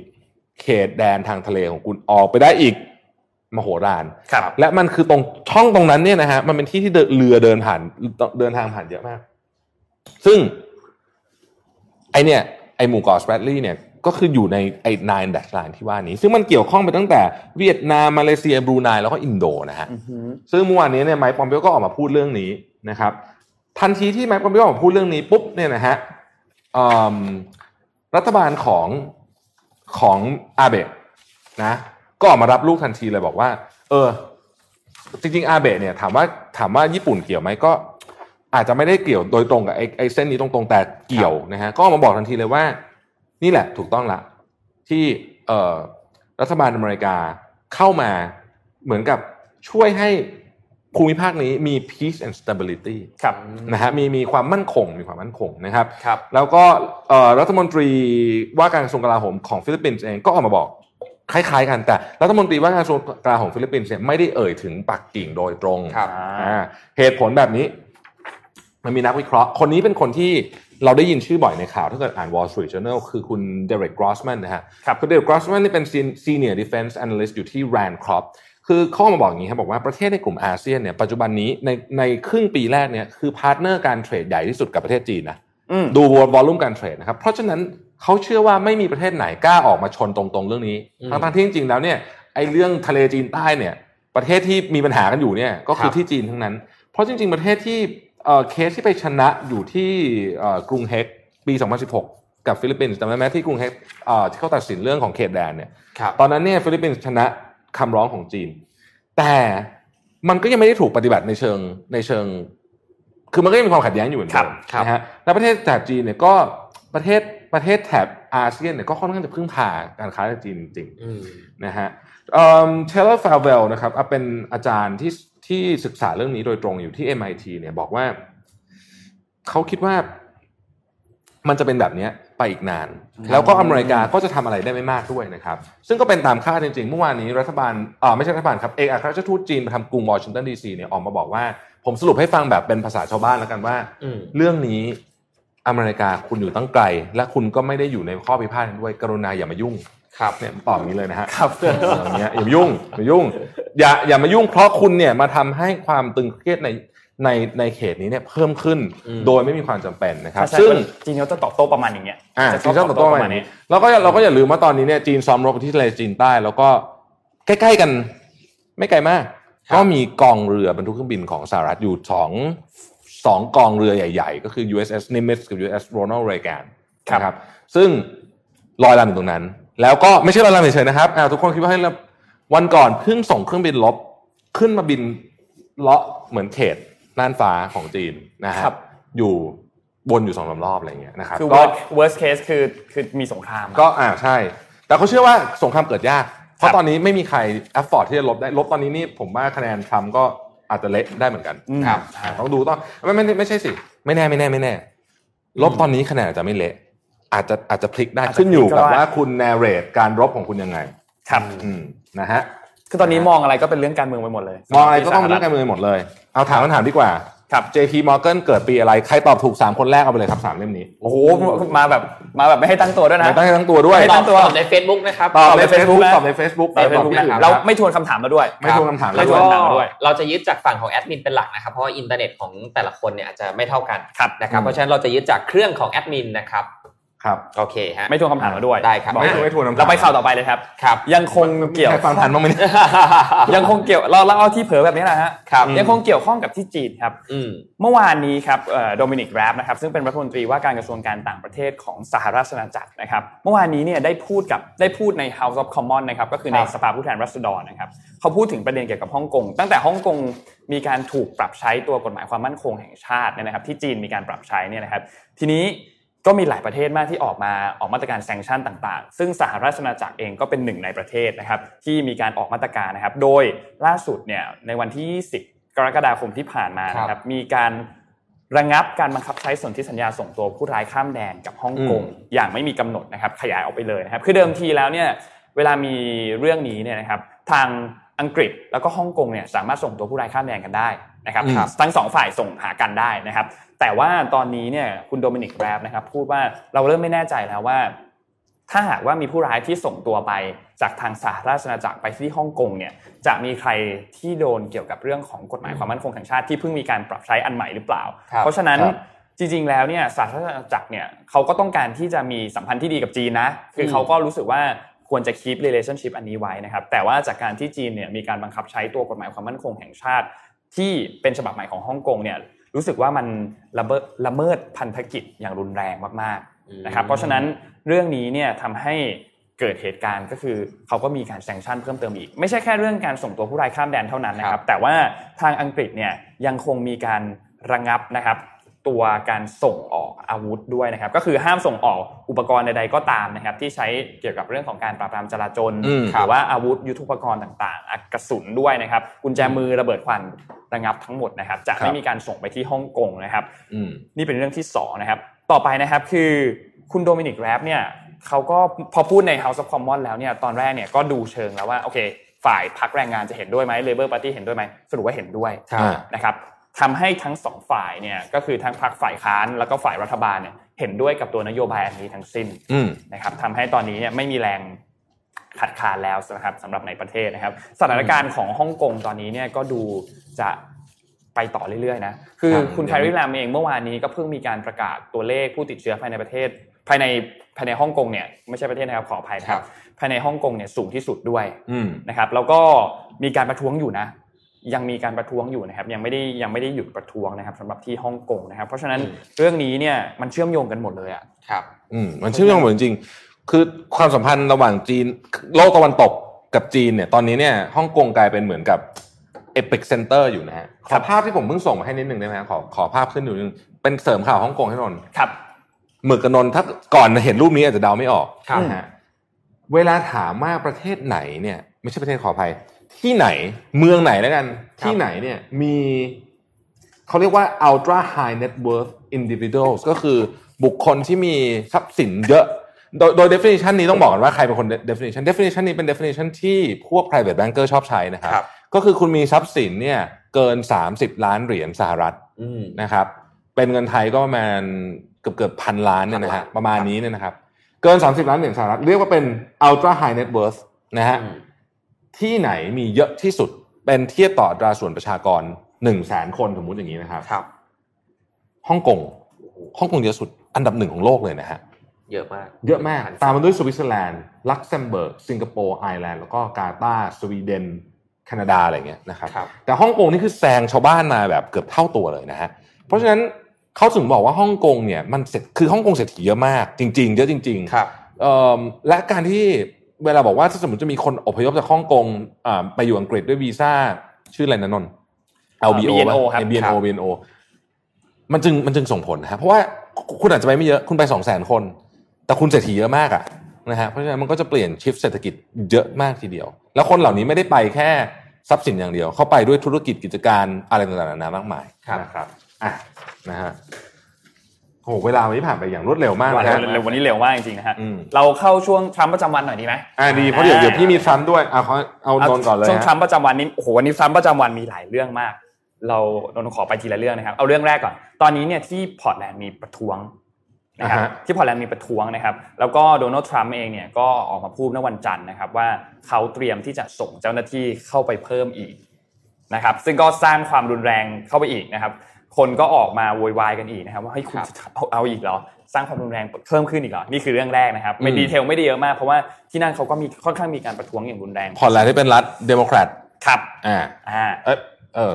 เขตแดนทางทะเลของคุณออกไปได้อีก มโหฬารครับและมันคือตรงช่องตรงนั้นเนี่ยนะฮะมันเป็นที่ที่เดินเรือเดินผ่านเดินทางผ่านเยอะมาก ซึ่ง ไอเนี่ยไอหมู่เกาะสแปรตลีย์เนี่ยก็คืออยู่ในไอ้ nine-dash line ที่ว่านี้ ซึ่งมันเกี่ยวข้องไปตั้งแต่เวียดนามมาเลเซียบรูไนแล้วก็อินโดนะฮะอือฮึซึ่งเมื่อวานนี้เนี่ยไมค์ปอมเปโอก็ออกมาพูดเรื่องนี้นะครับ ทันทีที่ไมค์ปอมเปโอออกมาพูดเรื่องนี้ปุ๊บเนี่ยนะฮะอืมรัฐบาลของของอาเบะนะ ก็ออกมารับลูกทันทีเลยบอกว่า เออ จริง ๆ อาเบะเนี่ยถามว่าถามว่าญี่ปุ่นเกี่ยวไหมก็อาจจะไม่ได้เกี่ยวโดยตรงกับไอ้ไอ้เส้นนี้ตรงๆแต่เกี่ยวนะฮะก็ออกมาบอกทันทีเลยว่า นี่แหละถูกต้องละที่เอ่อรัฐบาลอเมริกาเข้ามาเหมือนกับช่วยให้ภูมิภาคนี้มี peace and stability ครับนะฮะมีมีความมั่นคงมีความมั่นคงนะครับครับ แล้วก็เอ่อรัฐมนตรีว่าการกระทรวงกลาโหมของฟิลิปปินส์เองก็ออกมาบอก คล้ายๆ กันแต่รัฐมนตรีว่าการกระทรวงกลาโหมฟิลิปปินส์เนี่ยไม่ได้เอ่ยถึงปักกิ่งโดยตรงครับอ่าเหตุผลแบบนี้ มันมีนักวิเคราะห์ คนนี้เป็นคนที่เราได้ยินชื่อบ่อยในข่าว ถ้าเกิดอ่าน Wall Street Journal คือคุณเดเร็กกรอสแมนนะฮะครับคุณเดเร็กกรอสแมนนี่เป็น Senior Defense Analyst อยู่ที่ RAND Corp คือเขามาบอกอย่างนี้ครับบอกว่าประเทศในกลุ่มอาเซียนเนี่ยปัจจุบันนี้ในในครึ่งปีแรกเนี่ยคือ partner การ trade ใหญ่ที่สุดกับประเทศจีนนะอืมดู volume การ trade นะครับเพราะฉะนั้น เขาเชื่อว่าไม่มีประเทศไหนกล้าออกมาชนตรงๆเรื่องนี้อืมทั้งๆที่จริงๆแล้วเนี่ยไอ้เรื่องทะเลจีนใต้เนี่ย ประเทศที่มีปัญหากันอยู่เนี่ยก็คืครับที่จีนทั้งนั้น เพราะจริง ๆ ประเทศที่เอ่อเคสที่ไปชนะอยู่ที่เอ่อกรุงเฮกปี 2016 กับฟิลิปปินส์จำได้ไหมที่กรุงเฮกเอ่อที่เขาตัดสินเรื่องของเขตแดนเนี่ยครับตอนนั้นเนี่ยฟิลิปปินส์ชนะคำร้องของจีน แต่มันก็ยังไม่ได้ถูกปฏิบัติในเชิงในเชิง คือมันก็ยังมีความขัดแย้งอยู่เหมือนเดิมครับนะฮะแล้วประเทศแถบจีนเนี่ยก็ประเทศ ประเทศแถบอาเซียนเนี่ยก็ค่อนข้างจะพึ่งพาการค้าจากจีนจริงอืมๆนะฮะเทเลอร์ฟาเวลนะครับอะเป็นอาจารย์ที่ที่ศึกษาเรื่องนี้โดยตรงอยู่ที่ MIT เนี่ยบอกว่าเขาคิดว่ามันจะเป็นแบบเนี้ยไปอีกนาน แล้วก็อเมริกาก็จะทำอะไรได้ไม่มากด้วยนะครับ ซึ่งก็เป็นตามคาดจริงๆ เมื่อวานนี้รัฐบาลอ่าไม่ใช่รัฐบาลครับ เอกอัครราชทูตจีนประจำกรุงวอชิงตันดีซีเนี่ยออกมาบอกว่า ผมสรุปให้ฟังแบบเป็นภาษาชาวบ้านแล้วกันว่าอืมเรื่องนี้ อเมริกาคุณอยู่ตั้งไกล และคุณก็ไม่ได้อยู่ในข้อพิพาทนั้นด้วยกรุณาอย่ามายุ่งครับเนี่ยตอบอย่างนี้เลยนะฮะครับอย่างเงี้ยอย่ามายุ่งอย่ามายุ่ง อย่าอย่ามายุ่งเพราะคุณเนี่ยมาทำให้ความตึงเครียดในในในเขตนี้เนี่ยเพิ่มขึ้นอืมโดยไม่มีความจำเป็นนะครับใช่ซึ่งจีนเขาจะตอบโต้ประมาณอย่างเงี้ยอ่าจะจีนชอบตอบโต้ประมาณนี้แล้วก็เราก็อย่าลืมว่าตอนนี้เนี่ยจีนซ้อมรบที่ทะเลจีนใต้ แล้วก็ใกล้ๆกัน ไม่ไกลมากครับก็มีกองเรือบรรทุกเครื่องบินของสหรัฐอยู่สอง สองกองเรือใหญ่ ๆ ก็คือ USS Nimitz กับ USS Ronald Reagan ครับนะครับ ซึ่งลอยลำอยู่ตรงนั้น แล้วก็ไม่ใช่ลอยลำเฉยๆนะครับอ่าทุกคนคิดว่าให้ยวันก่อนเพิ่งส่งเครื่องบินรบขึ้นมาบินเลาะเหมือนเขตน่านฟ้าของจีนนะฮะครับ อยู่วนอยู่สองสามรอบอะไรอย่างเงี้ยนะครับคือก็ worst worst case คือคือมีสงคราม ก็อ่าใช่ แต่เขาเชื่อว่าสงครามเกิดยาก เพครับตอนนี้ไม่มีใคร afford ที่จะรบได้รบตอนนี้นี่ผมว่าคะแนนทรัมป์ก็ อาจจะเละได้เหมือนกันอืมครับอ่าต้องดูต้องไม่ไม่ไม่ใช่สิ ไม่แน่ไม่แน่ไม่แน่ รบตอนนี้คะแนนอาจจะไม่เละอาจจะอาจจะพลิกได้อาจจะพลิกก็ได้ขึ้นอยู่กับว่าคุณ narrate การรบของคุณยังไง ครับอืมนะฮะคือตอนนี้มองอะไรก็เป็นเรื่องการเมืองไปหมดเลย มองอะไรก็ต้องเรื่องการเมืองหมดเลย เอาถามคำถามดีกว่า ครับ JP Morgan เกิดปีอะไร ใครตอบถูกสามคนแรกเอาไปเลยครับสามเล่มนี้ โอ้โห มาแบบมาแบบไม่ให้ตั้งตัวด้วยนะ ไม่ต้องให้ทั้งตัวด้วยไม่ตต้ออบงตอบใน Facebook นะครับ ตอบในใน Facebook Facebook นะตอบใน Facebook ใน Facebook ตอบนะที่เราครับไม่ทวนคำถามเราด้วย ไม่ทวนคำถามไม่แล้วทวนก็คำถามเราด้วย เราจะยึดจากฝั่งของแอดมินเป็นหลักนะครับ เพราะว่าอินเทอร์เน็ตของแต่ละคนเนี่ยอาจจะไม่เท่ากันครับนะครับอืมเพราะฉะนั้นเราจะยึดจากเครื่องของแอดมินนะครับ ครับโอเคฮะไม่ทวนคำถามเราด้วยได้ครับอกไม่ทวนไม่ทวนคำถามเราไปข่าวต่อไปเลยครับครับ ยังคงเกี่ยวใครฟังทันบ้างไหมเนี่ยยังคงเกี่ยวเราเราเอาที่เผลอแบบนี้นะฮะครับยังคงเกี่ยวข้องกับที่จีนครับอืมเมื่อวานนี้ครับโดมินิกแรปนะครับซึ่งเป็นรัฐมนตรีว่าการกระทรวงการต่างประเทศของสหราชอาณาจักรนะครับเมื่อวานนี้เนี่ยได้พูดกับได้พูดใน House of Commons นะครับก็คือในครับสภาผู้แทนราษฎรนะครับเขาพูดถึงประเด็นเกี่ยวกับฮ่องกงตั้งแต่ฮ่องกงมีการถูกปรับใช้ตัวกฎหมายความมั่นคงแห่งชาติเนี่ยนะครับที่จีนมีการปรับใช้เนี่ยนะครับทีนี้ ก็มีหลายประเทศมากที่ออกมาออกมาตรการแซงชั่นต่างๆ ซึ่งสหราชอาณาจักรเองก็เป็นหนึ่งในประเทศนะครับที่มีการออกมาตรการนะครับ โดยล่าสุดเนี่ยในวันที่20กรกฎาคมที่ผ่านมานะครับมีการระงับการบังคับใช้สนธิสัญญาส่งตัวผู้ร้ายข้ามแดนกับฮ่องกงอย่างไม่มีกำหนดนะครับขยายออกไปเลยนะครับคือเดิมทีแล้วเนี่ยเวลามีเรื่องนี้เนี่ยนะครับทาง อังกฤษแล้วก็ฮ่องกงเนี่ยสามารถส่งตัวผู้ร้ายข้ามแดนกันได้นะครับอืมทั้งสองฝ่ายส่งหากันได้นะครับ แต่ว่าตอนนี้เนี่ยคุณโดมินิกแรบนะครับพูดว่าเราเริ่มไม่แน่ใจแล้วว่า ถ้าหากว่ามีผู้ร้ายที่ส่งตัวไปจากทางสหราชอาณาจักรไปที่ฮ่องกงเนี่ยจะมีใครที่โดนเกี่ยวกับเรื่องของกฎหมายความมั่นคงแห่งชาติที่เพิ่งมีการปรับใช้อันใหม่หรือเปล่าครับเพราะฉะนั้นครับจริงๆ แล้วเนี่ยสหราชอาณาจักรเนี่ยเขาก็ต้องการที่จะมีสัมพันธ์ที่ดีกับจีนนะ คือเขาก็รู้สึกว่า ควรจะ keep relationship อันนี้ไว้นะครับแต่ว่าจากการที่จีนเนี่ยมีการบังคับใช้ตัวกฎหมายความมั่นคงแห่งชาติ ที่เป็นฉบับใหม่ของฮ่องกงเนี่ยรู้สึกว่ามันละเมิดละเมิดพันธกิจอย่างรุนแรงมากๆนะครับเพราะฉะนั้นเรื่องนี้เนี่ยทำให้เกิดเหตุการณ์ก็คือเขาก็มีการแซงชั่นเพิ่มเติมอีก ไม่ใช่แค่เรื่องการส่งตัวผู้ร้ายข้ามแดนเท่านั้นนะครับแต่ว่าทางอังกฤษเนี่ยยังคงมีการระงับนะครับ ตัวการส่งออกอาวุธด้วยนะครับ ก็คือห้ามส่งออกอุปกรณ์ใดๆก็ตามนะครับ ที่ใช้เกี่ยวกับเรื่องของการปราบปรามจราจรอืมหรือว่าอาวุธยุทโธปกรณ์ต่างๆอะกระสุนด้วยนะครับกุญแจมือระเบิดควันระงับทั้งหมดนะครับ จะครัไม่บมีการส่งไปที่ฮ่องกงนะครับอืมนี่เป็นเรื่องที่สองนะครับต่อไปนะครับคือคุณโดมินิกแรปเนี่ยเขาก็พอพูดใน House of Commons แล้วเนี่ยตอนแรกเนี่ยก็ดูเชิงแล้วว่าโอเค ฝ่ายพรรคแรงงานจะเห็นด้วยไหม Labour Party เห็นด้วยไหมสรุปว่าเห็นด้วยครับนะครับ ทำให้ทั้งสองฝ่ายเนี่ยก็คือทั้งพรรคฝ่ายค้านแล้วก็ฝ่ายรัฐบาลเนี่ยเห็นด้วยกับตัวนโยบายอันนี้ทั้งสิ้นอืมนะครับทำให้ตอนนี้เนี่ยไม่มีแรงขัดขานแล้วนะครับสำหรับในประเทศนะครับ สถานการณ์ของฮ่องกงตอนนี้เนี่ยก็ดูจะไปต่อเรื่อยๆนะคือครับคุณแคริลามเองเมื่อวานนี้ก็เพิ่งมีการประกาศตัวเลขผู้ติดเชื้อภายในประเทศ ภายในภายในฮ่องกงเนี่ยไม่ใช่ประเทศนะครับขออภัยนะคครัรับบภายในฮ่องกงเนี่ยสูงที่สุดด้วยอืมนะครับ แล้วก็มีการประท้วงอยู่นะ ยังมีการประท้วงอยู่นะครับยังไม่ได้ยังไม่ได้หยุดประท้วงนะครับสำหรับที่ฮ่องกงนะครับ เพราะฉะนั้นเรื่องนี้เนี่ยมันเชื่อมโยงกันหมดเลยอะครับ อืมมันเชื่อมโยงหมดจริงๆคือความสัมพันธ์ระหว่างจีนโลกตะวันตกกับจีนเนี่ยตอนนี้เนี่ยฮ่องกงกลายเป็นเหมือนกับ epicenter อยู่นะฮะขครัอบภาพที่ผมเพิ่งส่งมาให้นิดนึงได้ไหมฮะขอขอภาพขึ้นหนึ่งเป็นเสริมข่าวฮ่องกงให้นนท์ครับหมึกกับนนท์ถ้าก่อนเห็นรูปนี้อาจจะเดาไม่ออกครับนะฮะเวลาถามว่าประเทศไหนเนี่ย ไม่ใช่ประเทศขออภัย ที่ไหนเมืองไหนแล้วกัน ที่ไหนเนี่ยมีเขาเรียกว่า ultra high net worth individuals ก็คือบุคคลที่มีทรัพย์สินเยอะ โดยโดย definition นี้ต้องบอกกันว่าใครเป็นคน definition definition นี้เป็น definition ที่พวก private banker ชอบใช้นะครับครับก็คือคุณมีทรัพย์สินเนี่ยเกิน 30 ล้านเหรียญสหรัฐอืมนะครับ เป็นเงินไทยก็ประมาณเกือบเกือบพันล้านเนี่ยนะฮะพันล้านประมาณนี้เนี่ยนะครับ เกิน 30 ล้านเหรียญสหรัฐเรียกว่าเป็น ultra high net worth นะฮะอืม ที่ไหนมีเยอะที่สุดเป็นเทียบต่ออัตราส่วนประชากร1นึ่งแสนคนสมมุติอย่างนี้นะครับครับฮ่องกงฮ่องกงเยอะสุด อันดับหนึ่งของโลกเลยนะฮะเยอะมาก เยอะมาก ตามมาด้วยสวิตเซอร์แลนด์ลักเซมเบิร์กสิงคโปร์ไอร์แลนด์แล้วก็กาตาร์สวีเดนแคนาดาอะไรเงี้ยนะครับครับแต่ฮ่องกงนี่คือแซงชาวบ้านมาแบบเกือบเท่าตัวเลยนะฮะเพราะฉะนั้นเขาถึงบอกว่าฮ่องกงเนี่ยมันเสร็จคือฮ่องกงเศรษฐีเยอะมาก จริง ๆ เยอะจริง ๆ ครับเอิ่มและการที่ เวลาบอกว่าถ้าสมมติจะมีคนอพยพจากฮ่องกงอ่าไปอยู่อังกฤษด้วยวีซ่าชื่ออะไรนะนนท์ LBO BNO ป่ะครับ BNO ครับ BNO มันจึงมันจึงส่งผลนะฮะเพราะว่าคุณอาจจะไปไม่เยอะคุณไปสองแสนคน แต่คุณเศรษฐีเยอะมากอะนะฮะเพราะฉะนั้นมันก็จะเปลี่ยนชิฟเศรษฐกิจเยอะมากทีเดียว แล้วคนเหล่านี้ไม่ได้ไปแค่ทรัพย์สินอย่างเดียว เข้าไปด้วยธุรกิจกิจการอะไรต่างๆนานามากมายครับนะครับอะนะฮะ โอ้โหเวลาวันนี้ผ่านไปอย่างรวดเร็วมากวันนะฮะเร็ววันนี้เร็วมากจริงๆนะฮะอืมเราเข้าช่วงทรัมป์ประจำวันหน่อยดีไหมอ่าดีเพราะเดี๋ยวเดี๋ยวพี่มีซ้ำด้วยเอาเขาเอาโดนก่อนเลยช่วงฮะทรัมป์ประจำวันนี้โอ้โหวันนี้ทรัมป์ประจำวันมีหลายเรื่องมาก เราเราขอไปทีละเรื่องนะครับเอาเรื่องแรกก่อน ตอนนี้เนี่ยที่พอร์ตแลนด์มีประท้วงนะครับอ่าฮะที่พอร์ตแลนด์มีประท้วงนะครับ แล้วก็โดนัลด์ทรัมป์เองเนี่ยก็ออกมาพูดเมื่อวันจันทร์นะครับว่าเขาเตรียมที่จะส่งเจ้าหน้าที่เข้าไปเพิ่มอีกนะครับซึ่งก็สร้างความรุนแรงเข้าไปอีกนะครับ คนก็ออกมาโวยวายกันอีกนะครับว่าเฮ้ยคุณครับจะเอาเอาอีกเหรอสร้างความรุนแรงเพิ่มขึ้นอีกเหรอนี่คือเรื่องแรกนะครับไม่อืม detail ไม่ได้เยอะมากเพราะว่าที่นั่นเขาก็มีค่อนข้างมีการประท้วงอย่างรุนแรงพอร์ตแลนด์ที่เป็นรัฐเดโมแครตครับอ่าอ่าเออเออ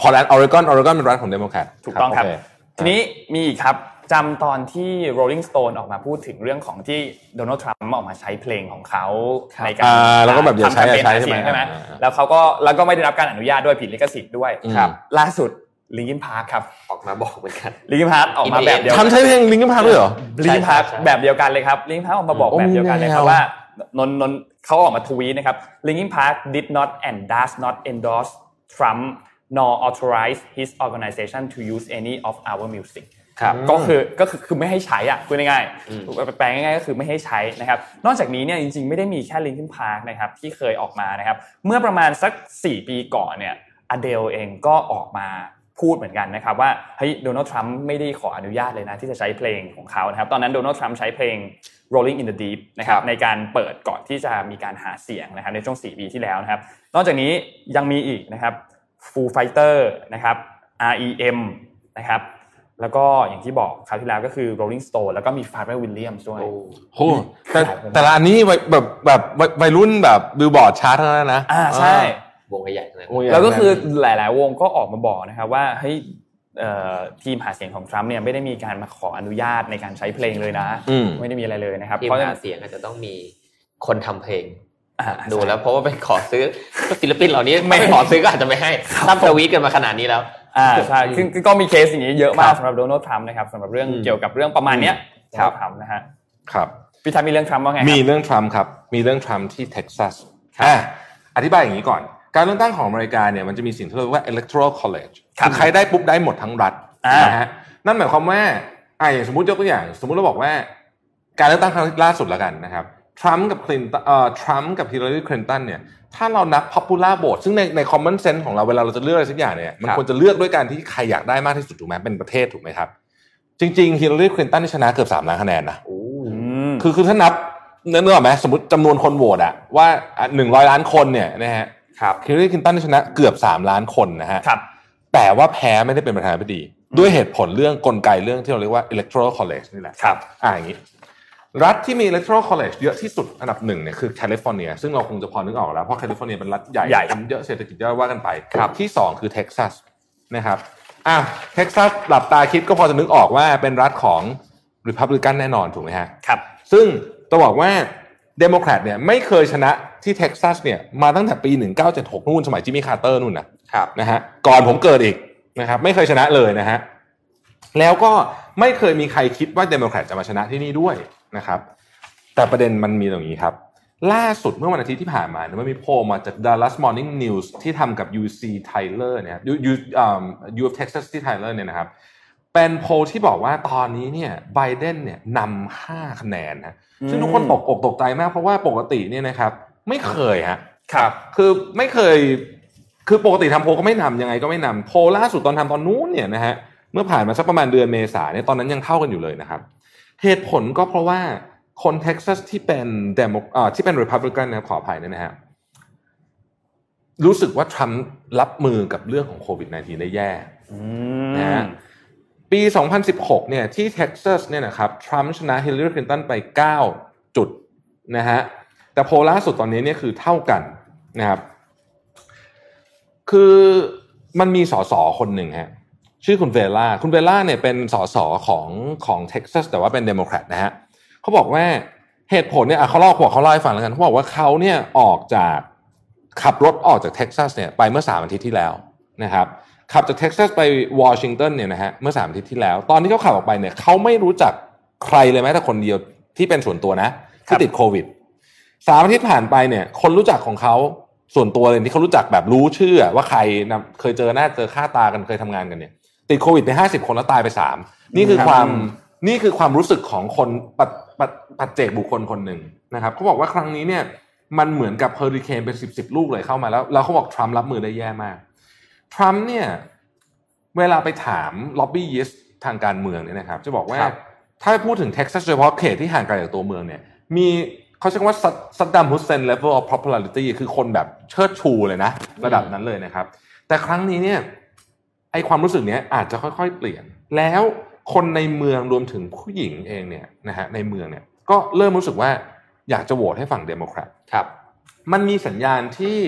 พอร์ตแลนด์ออริกอนออริกอนเป็นรัฐของเดโมแครตถูกต้องครับโทีนี้มีอีกครับจำตอนที่ Rolling Stone ออกมาพูดถึงเรื่องของที่โดนัลด์ทรัมป์ออกมาใช้เพลงของเขาครับในการอ่าแล้วก็แบบอย่าใช้ทำแคมเปญอย่าใช้หาเสียงใช่ใช่ไหไหมมอ่าอ่าแล้วเขาก็แล้วก็ไม่ได้รับการอนุญาตด้วยผิดลิขสิทธิ์ด้วยอืมครับล่าสุด Linkin Park ครับออกมาบอกเหมือนกัน Linkin Park ออกมาแบบเดียวทำใช้เพลง Linkin Park ด้วยเหรอLinkin Park ใช่ใช่แบบเดียวกันเลยครับ Linkin Park ออกมาบอกโอ้แบบเดียวกันเลยมีแนวครับว่านนนนเขาออกมาทวีตนะครับ Linkin Park did not and does not endorse Trump nor authorize his organization to use any of our music ครับก็คือก็คือคือไม่ให้ใช้อะพูดง่ายอืมๆแปลง่ายๆก็คือไม่ให้ใช้นะครับ นอกจากนี้เนี่ยจริงๆ ไม่ได้มีแค่ Linkin Park นะครับที่เคยออกมานะครับ เมื่อประมาณสัก 4 ปีก่อนเนี่ยอเดลเองก็ออกมา พูดเหมือนกันนะครับว่าเฮ้ยโดนัลด์ทรัมป์ไม่ได้ขออนุญาตเลยนะ ที่จะใช้เพลงของเขานะครับตอนนั้นโดนัลด์ทรัมป์ใช้เพลง Rolling in the Deep นะครับครับในการเปิดก่อนที่จะมีการหาเสียงนะครับในช่วง 4 ปีที่แล้วนะครับ นอกจากนี้ยังมีอีกนะครับ Foo Fighter นะครับ REM นะครับแล้วก็อย่างที่บอกคราวที่แล้วก็คือ Rolling Stone แล้วก็มี Pharrell Williams ด้วยโหแต่แต่ละอันนี้วัยแบบแบบวัยวัยรุ่นแบบบิลบอร์ดชาร์ตทั้งนั้นนะอ่าใช่ วงใหญ่ๆเลยโอ้ยแล้วก็คือหลาย ๆ วงก็ออกมาบอกนะครับว่าเฮ้ยเอ่อทีมหาเสียงของทรัมป์เนี่ยไม่ได้มีการมาขออนุญาตในการใช้เพลงเลยนะอืมไม่ได้มีอะไรเลยนะครับทีมเพราะหาเสียงอาจจะต้องมีคนทำเพลงอ่าดูแล้วเพราะว่าไปขอซื้อศิลปินเหล่านี้ไม่ขอซื้อก็อาจจะไม่ให้ตั้มทวีตกันมาขนาดนี้แล้วอ่าใช่คือคือก็มีเคสอย่างนี้เยอะมาคกรับสำหรับโดนัลด์ทรัมป์นะครับสำหรับเรื่องอืมเกี่ยวกับเรื่องประมาณเนี้ยครับทรัมป์นะฮะครับพี่ทันมีเรื่องทรัมป์ว่าไงครับมีเรื่องทรัมป์ครับ มีเรื่องทรัมป์ที่เท็กซัสอะอธิบายอย่างนี้ก่อน การเลือกตั้งของอเมริกาเนี่ยมันจะมีสิ่งที่เรียกว่า electoral college ครับคือใครได้ปุ๊บได้หมดทั้งรัฐอ่านนะฮะนั่นหมายความว่าอะอย่างสมมติยกตัวอย่าง สมมติเราบอกว่า การเลือกตั้งครั้งล่าสุดแล้วกันนะครับทรัมป์กับคลินตันเอ่อทรัมป์กับฮิลลารีคลินตันเนี่ยถ้าเรานับ popular vote ซึ่งในใน common sense ของเราเวลาเราจะเลือกอะไรสักอย่างเนี่ยมันครับควรจะเลือกด้วยการที่ใครอยากได้มากที่สุดถูกไหมเป็นประเทศถูกไหมครับ จริงๆฮิลลารีคลินตันชนะเกือบสามล้านคะแนนนะอืมคือคือถ้านับเนื้อเนื้ออกไหมสมมติจำนวนคนโหวตอะว่าหนึ่งร้อยล้านคนเนี่ยนะฮะ ครับฮิลลารีคลินตันชนะเกือบสามล้านคนนะฮะครับแต่ว่าแพ้ไม่ได้เป็นประธานาธิบดี ด้วยเหตุผลเรื่องกลไกเรื่องที่เราเรียกว่า electoral college นี่แหละครับอ่าอย่างนี้ รัฐที่มี electoral college เยอะที่สุดอันดับหนึ่งเนี่ยคือแคลิฟอร์เนีย ซึ่งเราคงจะพอนึกออกแล้ว เพราะแคลิฟอร์เนียเป็นรัฐใหญ่ใหญ่เป็นเยอะเศรษฐกิจเยอะว่ากันไปครับที่สองคือเท็กซัสนะครับอะเท็กซัสหลับตาคิดก็พอจะนึกออกว่าเป็นรัฐของ Republican แน่นอนถูกไหมฮะครับซึ่งต้องบอกว่า เดโมแครตเนี่ยไม่เคยชนะที่เท็กซัสเนี่ยมาตั้งแต่ปี 1976 นู่นสมัยจิมมี่คาร์เตอร์นู่นนะครับนะฮะก่อนผมเกิดอีกนะครับไม่เคยชนะเลยนะฮะแล้วก็ไม่เคยมีใครคิดว่าเดโมแครตจะมาชนะที่นี่ด้วยนะครับ แต่ประเด็นมันมีตรงนี้ครับ ล่าสุดเมื่อวันอาทิตย์ที่ผ่านมาเนี่ยมันมีโพลมาจาก Dallas Morning News ที่ทำกับ UT Tyler เนี่ย U U อ่า U of Texas ที่ Tyler เนี่ยนะครับเป็นโพลที่บอกว่าตอนนี้เนี่ยไบเดนเนี่ยนำห้าคะแนนนะ ซึ่งทุกคนตกอกตกใจมากเพราะว่าปกติเนี่ยนะครับ ไม่เคยฮะครับ คือไม่เคย คือปกติทำโพลก็ไม่นำยังไงก็ไม่นำโพลล่าสุดตอนทำตอนนู้นเนี่ยนะฮะเมื่อผ่านมาสักประมาณเดือนเมษาเนี่ยตอนนั้นยังเท่ากันอยู่เลยนะครับ เหตุผลก็เพราะว่าคนเท็กซัสที่เป็นเดโมอ่าที่เป็นริพับลิกันนะครับขออภัยเนี่ยนะฮะรู้สึกว่าทรัมป์รับมือกับเรื่องของโควิด -19 ได้แย่นะฮะอืม ปี 2016 เนี่ยที่เท็กซัสเนี่ยนะครับทรัมป์ชนะฮิลลารีคลินตันไป 9 จุดนะฮะแต่โพลล่าสุดตอนนี้เนี่ยคือเท่ากันนะครับคือมันมีสสคนหนึ่งฮะชื่อคุณเวล่าคุณเวล่าเนี่ยเป็นสสของของเท็กซัสแต่ว่าเป็นเดโมแครตนะฮะเขาบอกว่าเหตุผลเนี่ยเขาเล่าเขาเขาเล่าให้ฟังแล้วกันเขาบอกว่าเขาเนี่ยออกจากขับรถออกจากเท็กซัสเนี่ยไปเมื่อสามอาทิตย์ที่แล้วนะครับ ขับจากเท็กซัสไปวอชิงตันเนี่ยนะฮะเมื่อสามอาทิตย์ที่แล้ว ตอนที่เขาขับออกไปเนี่ยเขาไม่รู้จักใครเลยแม้แต่คนเดียวที่เป็นส่วนตัวนะที่ติดโควิดสามอาทิตย์ผ่านไปเนี่ย คนรู้จักของเขาส่วนตัวเลยที่เขารู้จักแบบรู้ชื่อว่าใครนะเคยเจอหน้าเจอค่าตากันเคยทำงานกันเนี่ยติดโควิดไปห้าสิบคนแล้วตายไปสามนี่คือความนี่คือความรู้สึกของคนปัจปัจปัจเจกบุคคลคนหนึ่งนะครับเขาบอกว่าครั้งนี้เนี่ยมันเหมือนกับเฮอริเคนเป็นสิบสิบลูกเลยเข้ามาแล้วแล้วเขาบอกทรัมป์รับมือได้แย่มาก ทรัมป์เนี่ยเวลาไปถามล็อบบี้ยิสต์ทางการเมืองเนี่ยนะครับ จะบอกว่าครับถ้าพูดถึงเท็กซัสโดยเฉพาะเขตที่ห่างไกลจากตัวเมืองเนี่ย มีเขาใช้คำว่าซัดดัมฮุสเซน level of popularity คือคนแบบเชิดชูเลยนะ ระดับนั้นเลยนะครับ แต่ครั้งนี้เนี่ยไอความรู้สึกเนี้ยอาจจะค่อยๆเปลี่ยน แล้วคนในเมืองรวมถึงผู้หญิงเองเนี่ยนะฮะในเมืองเนี่ยก็เริ่มรู้สึกว่าอยากจะโหวตให้ฝั่งเดโมแครตครับ มันมีสัญญาณที่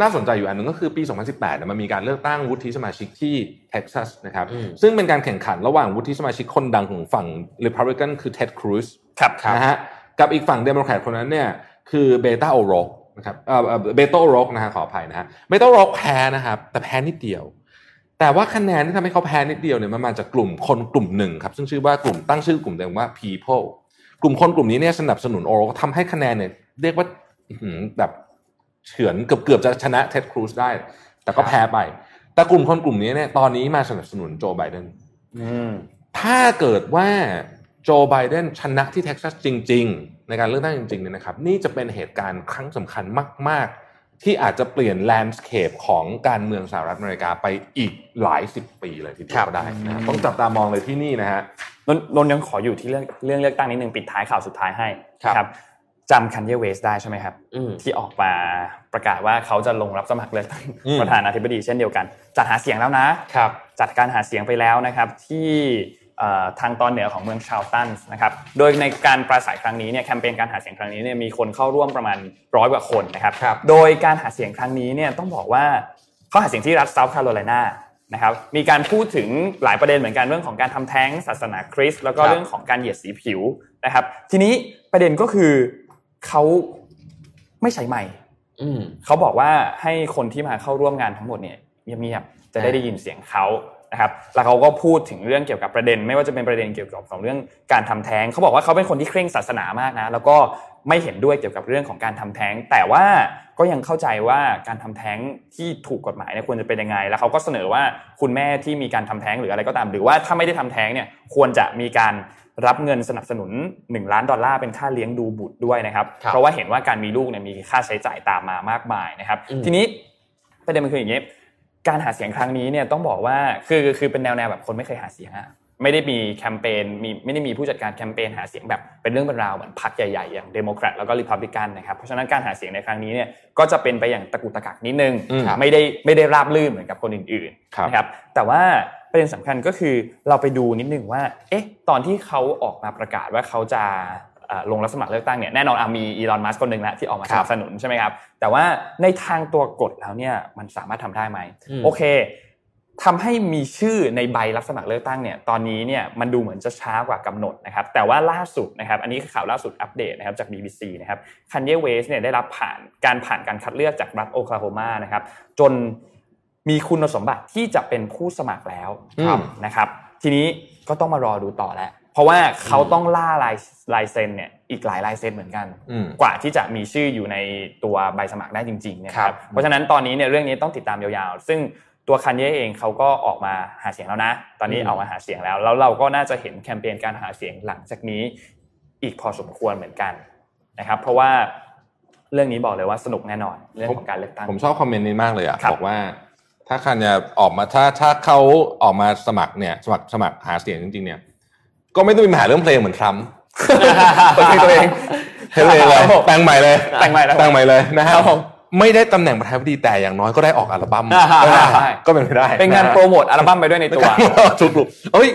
น่าสนใจอยู่อันหนึ่งก็คือปี 2018เนี่ยมันมีการเลือกตั้งวุฒิสมาชิกที่เท็กซัสนะครับอืมซึ่งเป็นการแข่งขันระหว่างวุฒิสมาชิกคนดังของฝั่ง Republican คือเท็ดครูซครับนะฮะกับอีกฝั่งเดโมแครตคนนั้นเนี่ยคือเบต้าโอโรกนะครับเอ่อเบโต้โอโรกนะฮะขออภัยนะฮะเบโต้โอโรกแพ้นะครับแต่แพ้นิดเดียว แต่ว่าคะแนนที่ทำให้เขาแพ้นิดเดียวเนี่ยมันมาจากกลุ่มคนกลุ่มหนึ่งครับซึ่งชื่อว่ากลุ่มตั้งชื่อกลุ่มเดิมว่า people กลุ่มคนกลุ่มนี้เนี่ยสนับสนุนโอโรกทำให้คะแนนเนี่ยเรียกว่าอื้อหือแบบ เฉือนเกือบเกือบจะชนะเท็ดครูซได้ แต่ก็แพ้ไป แต่กลุ่มคนกลุ่มนี้เนี่ยตอนนี้มาสนับสนุนโจไบเดนอืมถ้าเกิดว่าโจไบเดนชนะที่เท็กซัสจริง ๆ ในการเลือกตั้งจริงๆเนี่ยนะครับนี่จะเป็นเหตุการณ์ครั้งสำคัญมาก ๆ ที่อาจจะเปลี่ยน landscape ของการเมืองสหรัฐอเมริกาไปอีกหลายสิบปีเลยทีเดียวก็ได้นะครับต้องจับตามองเลยที่นี่นะฮะนนนนยังขออยู่ที่เรื่องเรื่องเลือกตั้งนิดนึงปิดท้ายข่าวสุดท้ายให้ครับนะครับ จำคันเยเวสต์ได้ใช่ไหมครับอืมที่ออกมาประกาศว่าเขาจะลงรับสมัครเลือกตั้งอืมประธานาธิบดีเช่นเดียวกัน จัดหาเสียงแล้วนะครับ จัดการหาเสียงไปแล้วนะครับ ที่เอ่อทางตอนเหนือของเมืองชาร์ลสตันนะครับ โดยในการปราศัยครั้งนี้เนี่ยแคมเปญการหาเสียงครั้งนี้เนี่ยมีคนเข้าร่วมประมาณร้อยกว่าคนนะครับครับ โดยการหาเสียงครั้งนี้เนี่ยต้องบอกว่าเขาหาเสียงที่รัฐเซาท์แคโรไลนานะครับ มีการพูดถึงหลายประเด็นเหมือนกันเรื่องของการทำแท้งศาสนาคริสต์แล้วก็ครับเรื่องของการเหยียดสีผิวนะครับ ทีนี้ประเด็นก็คือ เขาไม่ใช้ไมค์อืมเขาบอกว่าให้คนที่มาเข้าร่วมงานทั้งหมดเนี่ยเงียบๆจะได้ได้ยินเสียงเขานะครับ แล้วเขาก็พูดถึงเรื่องเกี่ยวกับประเด็น ไม่ว่าจะเป็นประเด็นเกี่ยวกับของเรื่องการทำแท้งเขาบอกว่าเขาเป็นคนที่เคร่งศาสนามากนะ แล้วก็ไม่เห็นด้วยเกี่ยวกับเรื่องของการทำแท้ง แต่ว่าก็ยังเข้าใจว่าการทำแท้งที่ถูกกฎหมายเนี่ยควรจะเป็นยังไง แล้วเขาก็เสนอว่าคุณแม่ที่มีการทำแท้งหรืออะไรก็ตาม หรือว่าถ้าไม่ได้ทำแท้งเนี่ยควรจะมีการ รับเงินสนับสนุน 1 ล้านดอลลาร์เป็นค่าเลี้ยงดูบุตรด้วยนะครับครับ เพราะว่าเห็นว่าการมีลูกเนี่ยมีค่าใช้จ่ายตามมามากมายนะครับอืมทีนี้ประเด็นมันคืออย่างนี้การหาเสียงครั้งนี้เนี่ยต้องบอกว่าคือคือเป็นแนวแนวแบบคนไม่เคยหาเสียงอะไม่ได้มีแคมเปญมีไม่ได้มีผู้จัดการแคมเปญหาเสียงแบบเป็นเรื่องเป็นราวเหมือนพรรคใหญ่ๆอย่างเดโมแครตแล้วก็ริพับลิกันนะครับเพราะฉะนั้นการหาเสียงในครั้งนี้เนี่ยก็จะเป็นไปอย่างตะกุกตะกักนิดนึงอืมไม่ได้ไม่ได้ราบลื่นเหมือนกับคนอื่นครับๆนะครับแต่ว่า ประเด็นสำคัญก็คือเราไปดูนิดนึงว่า เอ๊ะ ตอนที่เขาออกมาประกาศว่าเขาจะเอ่อลงรับสมัครเลือกตั้งเนี่ยแน่นอนอะมีอีลอนมัสก์คนหนึ่งแล้วที่ออกมาสนับสนุนใช่ไหมครับ แต่ว่าในทางตัวกฎแล้วเนี่ยมันสามารถทำได้ไหมอืมโอเคทำให้มีชื่อในใบรับสมัครเลือกตั้งเนี่ยตอนนี้เนี่ยมันดูเหมือนจะช้ากว่ากำหนดนะครับแต่ว่าล่าสุดนะครับอันนี้คือข่าวล่าสุดอัปเดตนะครับจาก BBC นะครับคันเยเวสเนี่ยได้รับผ่านการผ่านการคัดเลือกจากรัฐโอคลาโฮมานะครับจน มีคุณสมบัติที่จะเป็นผู้สมัครแล้วครับนะครับ ทีนี้ก็ต้องมารอดูต่อแล้วเพราะว่าเขาต้องล่าลายลายเซ็นเนี่ยอีกหลายลายเซ็นเหมือนกันอืมกว่าที่จะมีชื่ออยู่ในตัวใบสมัครได้จริงๆเนี่ยครัครับบเพราะฉะนั้นตอนนี้เนี่ยเรื่องนี้ต้องติดตามยาวๆ ซึ่งตัวคันเย่เองเขาก็ออกมาหาเสียงแล้วนะ ตอนนี้อืมออกมาหาเสียงแล้ว แล้วเราก็น่าจะเห็นแคมเปญการหาเสียงหลังจากนี้อีกพอสมควรเหมือนกันนะครับ เพราะว่าเรื่องนี้บอกเลยว่าสนุกแน่นอนเรื่องของการเลือกตั้งผมชอบคอมเมนต์นี้มากเลยอะครับบอกว่า ถ้าคันจะออกมาถ้าถ้าเขาออกมาสมัครเนี่ยสมัครสมัครหาเสียงจริงๆเนี่ย ก็ไม่ต้องมีปัญหาเรื่องเพลงเหมือนทรัมป์เปิดเพลงตัวเองเพลงเลยครับผมแต่งใหม่เลยแต่งใหม่แล้วแต่งใหม่เลยนะฮะครับผมไม่ได้ตำแหน่งประธานาธิบดีแต่อย่างน้อยก็ได้ออกอัลบั้มอ่าฮะก็ได้ใช่ก็เป็นไปได้ เป็นงานโปรโมทอัลบั้มไปด้วยในตัวถูกถูกเอ้ย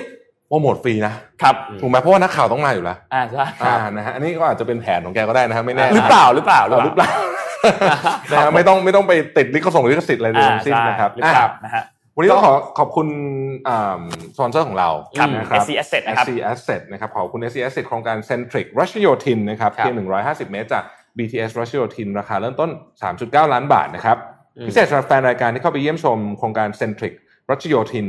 โปรโมทฟรีนะครับถูกไหมเพราะว่านักข่าวต้องมาอยู่แล้วอ่าใช่อ่านะฮะอันนี้ก็อาจจะเป็นแผนของแกก็ได้นะครับไม่แน่หรือเปล่าหรือเปล่าหรือเปล่านะฮะไม่ต้องไม่ต้องไปติดลิขส่งลิขสิทธิ์อะไรเลยอ่าทั้งสิ้นใช่นะครับหรือเปล่าอะนะฮะวันนี้ต้องขอขอบคุณอ่าสปอนเซอร์ของเราครับนะครับ SC Asset นะครับ SC Asset นะครับขอบคุณ SC Asset โครงการ Centric รัชโยธินนะครับครับเพียง150 เมตรจาก BTS รัชโยธิน ราคาเริ่มต้น 3.9 ล้านบาทนะครับอืมพิเศษสำหรับแฟนรายการที่เข้าไปเยี่ยมชมโครงการ Centric รัชโยธิน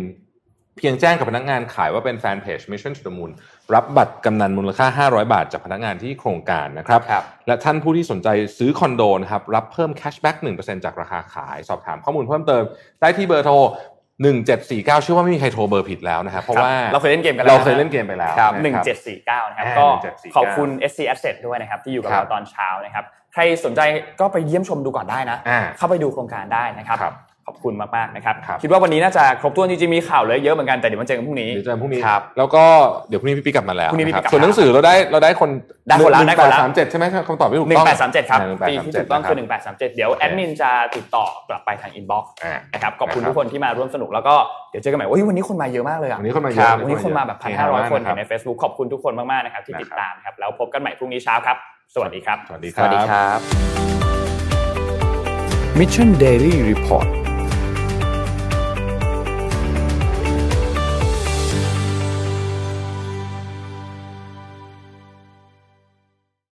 เพียงแจ้งกับพนักงานขายว่าเป็นแฟนเพจ Mission to the Moon รับบัตรกำนันมูลค่า 500 บาทจากพนักงานที่โครงการนะครับครับและท่านผู้ที่สนใจซื้อคอนโดนะครับรับเพิ่ม cashback 1%จากราคาขาย สอบถามข้อมูลเพิ่มเติม ได้ที่เบอร์โทร 1749เชื่อว่าไม่มีใครโทรเบอร์ผิดแล้วนะครับ เพราะว่าเราเคยเล่นเกมกันแล้วเราเคยเล่นเกมไปแล้วครับนะหนึ่งครับเจ็ดสี่เก้านะครับอ่าก็1749ขอบคุณ SC Asset ด้วยนะครับที่อยู่กับครัเราบตอนเช้านะครับใครสนใจก็ไปเยี่ยมชมดูก่อนได้นะอ่าเข้าไปดูโครงการได้นะครับครับข อบคุณมากๆนะครับครับคิดว่าวันนี้น่าจะครบถ้วนจริงๆมีข่าวเลยเยอะเหมือนกันแต่เดี๋ยวมาเจอกันพรุ่งนี้เดี๋ยวเจอกันพรุ่งนี้ครับแล้วก็เดี๋ยวพรุ่งนี้พี่ปิ๊กกลับมาแล้วพรุ่งนี้พี่ปิ๊กะคกลัรับบมาส่วนหนังสือเราได้เราได้คนได้คนละหได้งคนละแปสามเจ็ดใช่ไหมคำตอบไม่ถูกหนึ่ต้องงแปดสามเจ็ดครับหนึ่งแปดปีสามที่เจ็ถูดกต้องนะคือรับหนึ่งแปดสามเจ็ดเดี๋ยวโอเคแอดมินจะติดต่อกลับไปทาง inbox อ่านะครับขอบคุณนะครับทุกคนที่มาร่วมสนุกแล้วก็เดี๋ยวเจอกันใหม่โอ้ยวันนี้คนมาเยอะมากเลยอะวันนี้คนมาเยอะครับวันนี้คนมาแบบพันห้าร้อยคนเฮฮามากเห็นใน Facebook ขอบคุณทุกคนมากๆนะครับที่ติดตามครับแล้วพบกันใหม่พรุ่งนี้เช้าครับ สวัสดีครับ สวัสดีครับสวัสดีครับ Mission Daily Report